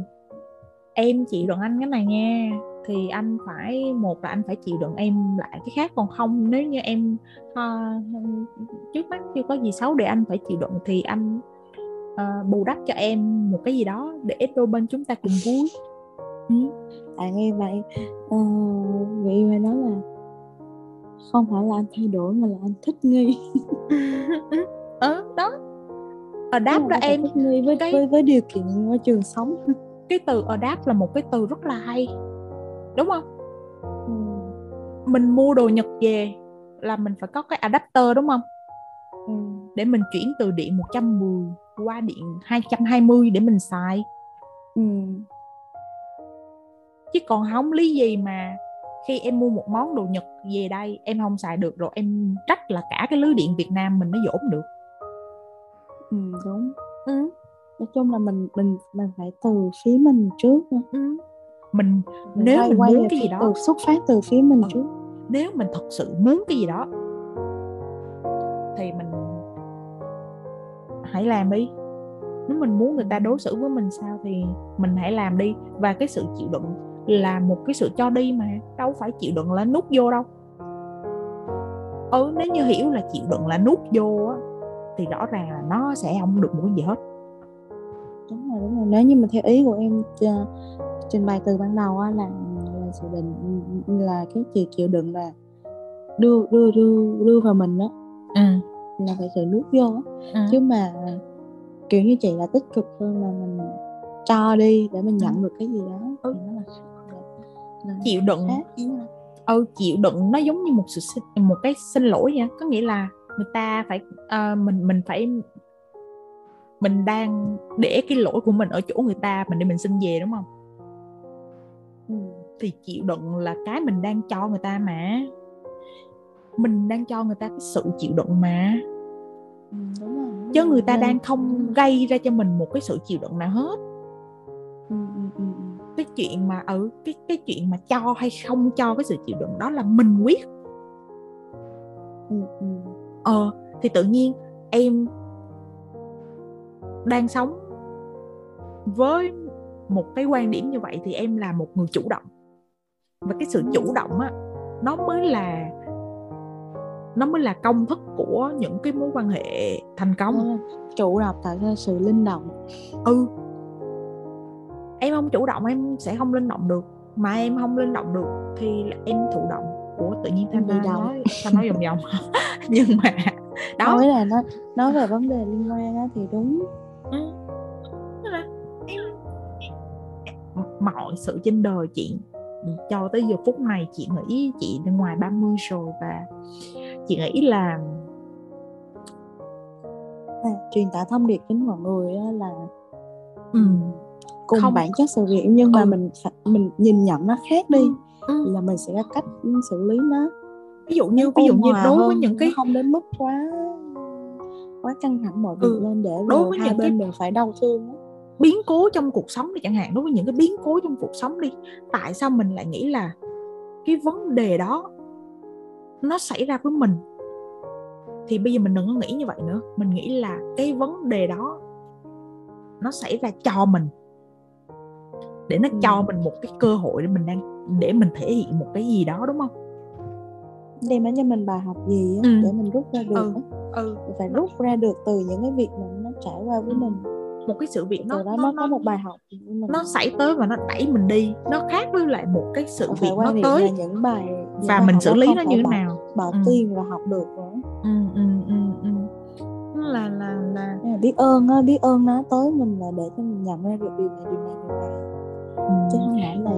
em chịu đựng anh cái này nha thì anh phải một là anh phải chịu đựng em lại cái khác còn không nếu như em uh, trước mắt chưa có gì xấu để anh phải chịu đựng thì anh uh, bù đắp cho em một cái gì đó để đôi bên chúng ta cùng *laughs* vui. Ừ. à nghe vậy uh, người yêu hay nói là không phải là anh thay đổi mà là anh thích nghi. *laughs* Ờ đó. Ở đáp đó em với, cái... với với điều kiện môi trường sống cái từ adapt là một cái từ rất là hay đúng không? Mình mua đồ nhật về là mình phải có cái adapter đúng không? Để mình chuyển từ điện 110 qua điện 220 để mình xài. Ừ. chứ còn không lý gì mà khi em mua một món đồ nhật về đây em không xài được rồi em trách là cả cái lưới điện Việt Nam mình nó dỗm được. Ừ đúng. Ừ nói chung là mình mình mình phải từ phía mình trước ừ. mình, mình nếu quay, mình quay muốn cái gì đó từ xuất phát từ phía mình ừ. trước. Nếu mình thật sự muốn cái gì đó thì mình hãy làm đi. Nếu mình muốn người ta đối xử với mình sao thì mình hãy làm đi. Và cái sự chịu đựng là một cái sự cho đi mà đâu phải chịu đựng là nút vô đâu. Ừ nếu như hiểu là chịu đựng là nút vô á thì rõ ràng là nó sẽ không được một cái gì hết đúng rồi đúng rồi nếu như mà theo ý của em uh, trình bày từ ban đầu á là là sự định là cái chịu chịu đựng là đưa đưa đưa đưa vào mình đó ừ. là phải sự nuốt vô ừ. chứ mà kiểu như chị là tích cực hơn là mình cho đi để mình nhận ừ. được cái gì đó ừ. thì nó là, là, là chịu đựng ừ chịu đựng nó giống như một sự một cái xin lỗi vậy có nghĩa là người ta phải uh, mình mình phải mình đang để cái lỗi của mình ở chỗ người ta mình để mình xin về đúng không ừ. thì chịu đựng là cái mình đang cho người ta mà mình đang cho người ta cái sự chịu đựng mà ừ, đúng rồi, đúng chứ người ta đang không gây ra cho mình một cái sự chịu đựng nào hết ừ, ừ, ừ, ừ. cái chuyện mà ở ừ, cái cái chuyện mà cho hay không cho cái sự chịu đựng đó là mình quyết ừ, ừ. ờ thì tự nhiên em đang sống. Với một cái quan điểm như vậy thì em là một người chủ động. Và cái sự chủ động á nó mới là nó mới là công thức của những cái mối quan hệ thành công. Chủ động tạo ra sự linh động. Ừ. Em không chủ động em sẽ không linh động được. Mà em không linh động được thì em thụ động. Của tự nhiên thanh nói ta nói vòng vòng. *laughs* Nhưng mà đó. nói là nó nói về vấn đề liên quan á thì đúng Ừ. mọi sự trên đời chị cho tới giờ phút này chị nghĩ chị bên ngoài 30 rồi và chị nghĩ là à, truyền tải thông điệp đến mọi người là ừ. cùng không. bản chất sự việc nhưng mà ừ. mình mình nhìn nhận nó khác đi ừ. là mình sẽ có cách xử lý nó ví dụ như ví dụ như đối với những cái không đến mức quá quá căng thẳng mọi việc ừ. lên để đối với hai những bên cái... đều phải đau thương biến cố trong cuộc sống đi chẳng hạn đối với những cái biến cố trong cuộc sống đi tại sao mình lại nghĩ là cái vấn đề đó nó xảy ra với mình? Thì bây giờ mình đừng có nghĩ như vậy nữa mình nghĩ là cái vấn đề đó nó xảy ra cho mình. Để nó cho mình một cái cơ hội để mình đang để mình thể hiện một cái gì đó đúng không đem đến cho mình bài học gì á, ừ. để mình rút ra được ừ. ừ. phải rút ra được từ những cái việc mà nó trải qua với ừ. mình một cái sự việc nó nó, nó có một bài học nó xảy tới và nó đẩy mình đi nó khác với lại một cái sự việc nó tới những bài những và bài mình xử lý nó như thế nào bỏ ừ. tiền và học được nữa ừ, ừ, ừ, ừ. là là là biết ơn á biết ơn nó tới mình là để cho mình nhận ra được điều này điều này điều này ừ. chứ không phải là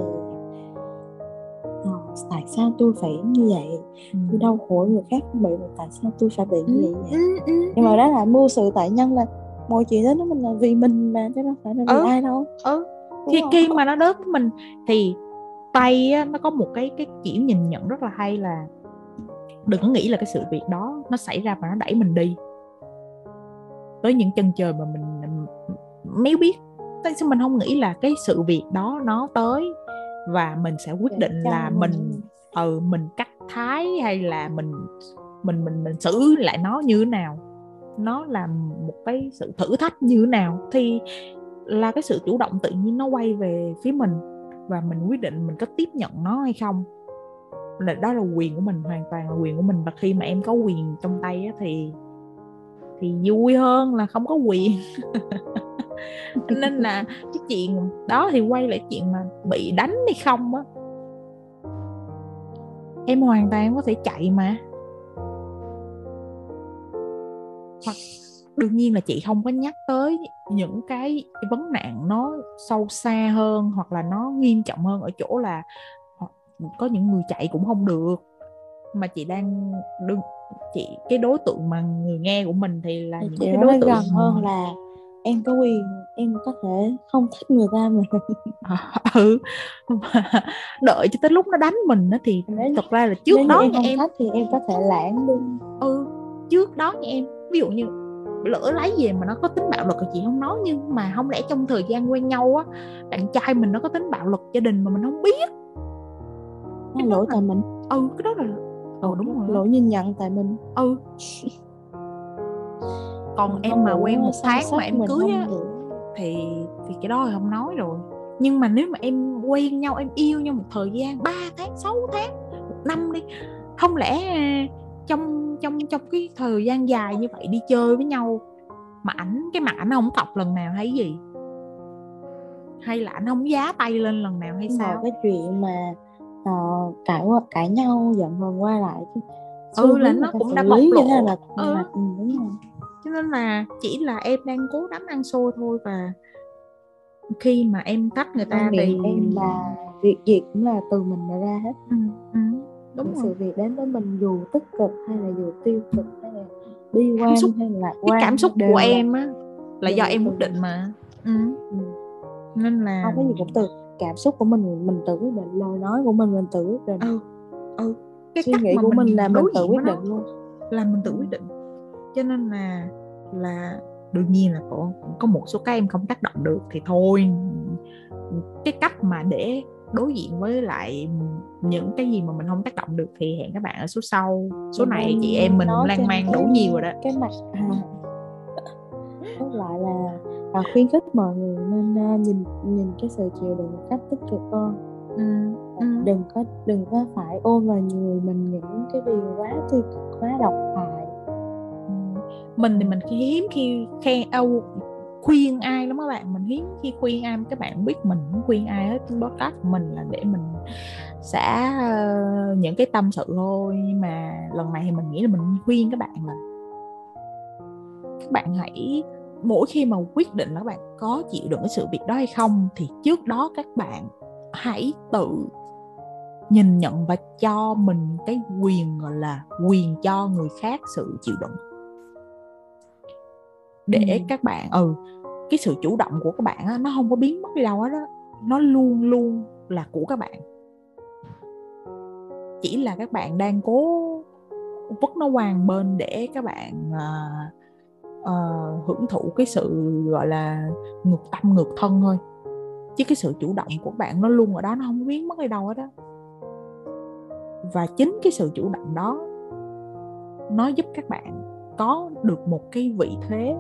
tại sao tôi phải như vậy ừ. tôi đau khổ người khác bị mà tại sao tôi phải bị như vậy, vậy? Ừ, ừ, nhưng mà đó là mưu sự tại nhân là mọi chuyện đó nó mình là vì mình mà chứ đâu phải là vì ừ. ai đâu ừ khi khi mà nó đến với mình thì tay á, nó có một cái cái kiểu nhìn nhận rất là hay là đừng có nghĩ là cái sự việc đó nó xảy ra và nó đẩy mình đi tới những chân trời mà mình méo biết tại sao mình không nghĩ là cái sự việc đó nó tới và mình sẽ quyết định là mình ừ mình cắt thái hay là mình mình mình mình xử lại nó như thế nào? Nó là một cái sự thử thách như thế nào? Thì là cái sự chủ động tự nhiên nó quay về phía mình và mình quyết định mình có tiếp nhận nó hay không. Là đó là quyền của mình hoàn toàn là quyền của mình. Và khi mà em có quyền trong tay á, thì thì vui hơn là không có quyền *laughs* *laughs* nên là cái chuyện đó thì quay lại chuyện mà bị đánh hay không á. Em hoàn toàn có thể chạy mà. Hoặc đương nhiên là chị không có nhắc tới những cái vấn nạn nó sâu xa hơn hoặc là nó nghiêm trọng hơn ở chỗ là có những người chạy cũng không được. Mà chị đang đương chị cái đối tượng mà người nghe của mình thì là những cái đối tượng gần hơn là em có quyền em có thể không thích người ta mà. *laughs* Ừ đợi cho tới lúc nó đánh mình á thì nếu, thật ra là trước đó em em thích thì em có thể lãng đi. Ừ trước đó nha em ví dụ như lỡ lấy về mà nó có tính bạo lực thì chị không nói nhưng mà không lẽ trong thời gian quen nhau á bạn trai mình nó có tính bạo lực gia đình mà mình không biết. Nó lỗi tại mình. Ừ cái đó là ừ đúng rồi lỗi nhìn nhận tại mình. Ừ *laughs* còn em mà quen một tháng mà em cưới á thì thì cái đó thì không nói rồi. Nhưng mà nếu mà em quen nhau em yêu nhau một thời gian 3 tháng 6 tháng một năm đi không lẽ trong trong trong cái thời gian dài như vậy đi chơi với nhau mà ảnh cái mặt ảnh không cọc lần nào hay gì? Hay là ảnh không giá tay lên lần nào hay sao? cái chuyện mà uh, cãi cãi nhau giận hờn qua lại chứ ừ là nó cũng đã bộc lộ là, là, ừ, đúng rồi cho nên là chỉ là em đang cố gắng ăn xôi thôi và khi mà em tách người ta thì em là việc gì cũng là từ mình mà ra hết ừ, ừ, đúng rồi. sự việc đến với mình dù tích cực hay là dù tiêu cực hay là bi quan xúc, hay là quan cái cảm xúc của em á là do em quyết định mà ừ. Ừ. nên là không có gì cũng từ cảm xúc của mình mình tự quyết định lời nói của mình mình tự quyết định ừ. Ừ. cái suy nghĩ của mình là mình tự quyết định luôn là mình tự quyết định cho nên là là đương nhiên là có có một số cái em không tác động được thì thôi. Cái cách mà để đối diện với lại những cái gì mà mình không tác động được thì hẹn các bạn ở số sau. Số thì này chị em mình lan man đủ nhiều rồi đó. cái mặt à, *laughs* lại là à, khuyến khích mọi người nên uh, nhìn nhìn cái sự chịu đựng một cách tích cực hơn. Ừ, ừ. đừng có đừng có phải ôm vào người mình những cái điều quá tiêu cực quá độc hại mình thì mình hiếm khi khen à, đâu khuyên ai lắm các bạn. Mình hiếm khi khuyên ai các bạn biết mình không khuyên ai hết. Podcast của mình là để mình sẽ uh, ờ, những cái tâm sự thôi. Nhưng mà lần này thì mình nghĩ là mình khuyên các bạn là các bạn hãy mỗi khi mà quyết định là các bạn có chịu đựng cái sự việc đó hay không thì trước đó các bạn hãy tự nhìn nhận và cho mình cái quyền gọi là quyền cho người khác sự chịu đựng để ừ. các bạn ừ cái sự chủ động của các bạn á, nó không có biến mất đi đâu hết đó nó luôn luôn là của các bạn. Chỉ là các bạn đang cố vứt nó hoàng bên để các bạn uh, uh, hưởng thụ cái sự gọi là ngược tâm ngược thân thôi. Chứ cái sự chủ động của bạn nó luôn ở đó nó không biến mất đi đâu hết đó và chính cái sự chủ động đó nó giúp các bạn có được một cái vị thế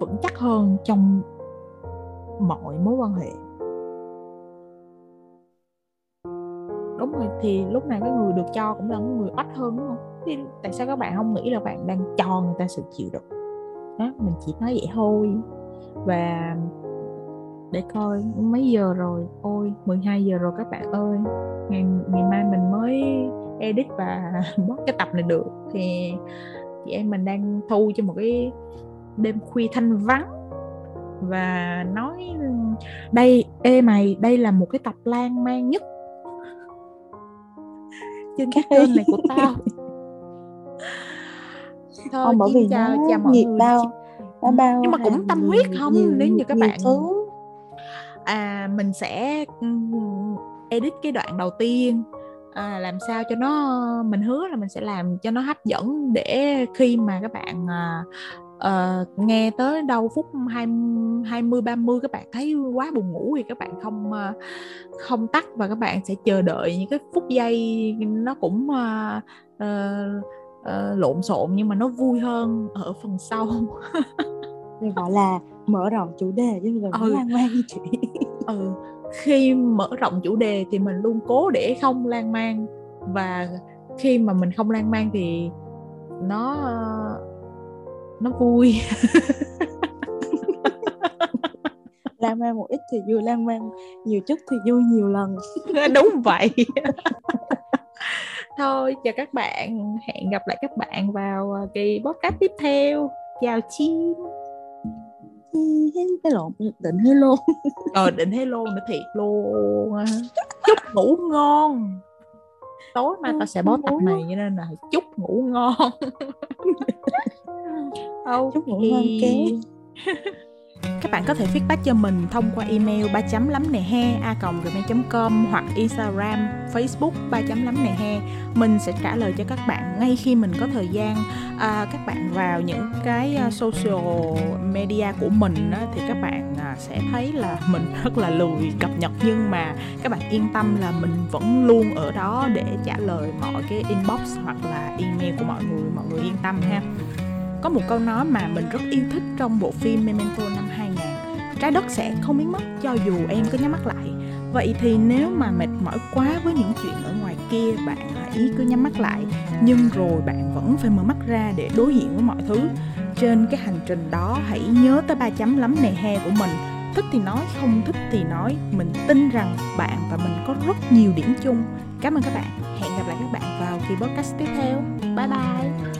vững chắc hơn trong mọi mối quan hệ. Đúng rồi, thì lúc này cái người được cho cũng là người oách hơn, đúng không? Thì tại sao các bạn không nghĩ là bạn đang cho người ta sự chịu đựng? Đó, mình chỉ nói vậy thôi. Và để coi, mấy giờ rồi? Ôi 12 giờ rồi các bạn ơi. Ngày ngày mai mình mới edit và *laughs* post cái tập này được. Thì chị em mình đang thu cho một cái đêm khuya thanh vắng. Và nói đây ê mày đây là một cái tập lan man nhất trên cái kênh này của tao. *laughs* Thôi không, bởi vì chào, chào mọi người. bao nó bao nhưng mà cũng tâm huyết không nhiều, nếu như các bạn thứ. à mình sẽ edit cái đoạn đầu tiên. À, làm sao cho nó mình hứa là mình sẽ làm cho nó hấp dẫn để khi mà các bạn à, uh, nghe tới đâu phút 20 20 30 các bạn thấy quá buồn ngủ thì các bạn không uh, không tắt và các bạn sẽ chờ đợi những cái phút giây nó cũng uh, uh, uh, lộn xộn nhưng mà nó vui hơn ở phần sau gọi là mở rộng chủ đề chứ không ừ. lan man *laughs* chị ừ khi mở rộng chủ đề thì mình luôn cố để không lan man và khi mà mình không lan man thì nó nó vui. *laughs* Lan man một ít thì vui lan man nhiều chút thì vui nhiều lần. *laughs* Đúng vậy. *laughs* Thôi chào các bạn. Hẹn gặp lại các bạn vào à, kỳ podcast tiếp theo. Chào chim cái lộn định hello. Ờ định hello nữa thiệt luôn chúc ngủ ngon tối mai tao sẽ bó tập này cho nên là chúc ngủ ngon. *laughs* *laughs* Chúc ngủ ngon ké *laughs* các bạn có thể feedback cho mình thông qua email ba chấm lắm nè he a gmail.com hoặc instagram facebook ba chấm lắm nè he. Mình sẽ trả lời cho các bạn ngay khi mình có thời gian. À, các bạn vào những cái à, social media của mình á, thì các bạn à, sẽ thấy là mình *laughs* rất là lười cập nhật. Nhưng mà các bạn yên tâm là mình vẫn luôn ở đó để trả lời mọi cái inbox hoặc là email của mọi người. Mọi người yên tâm ha có một câu nói mà mình rất yêu thích trong bộ phim Memento năm 2000 Trái đất sẽ không biến mất cho dù em có nhắm mắt lại. Vậy thì nếu mà mệt mỏi quá với những chuyện ở ngoài kia Bạn hãy cứ nhắm mắt lại. Nhưng rồi bạn vẫn phải mở mắt ra để đối diện với mọi thứ. Trên cái hành trình đó hãy nhớ tới ba chấm lắm nè he của mình. Thích thì nói, không thích thì nói. Mình tin rằng bạn và mình có rất nhiều điểm chung. Cảm ơn các bạn. Hẹn gặp lại các bạn vào kỳ podcast tiếp theo. Bye bye.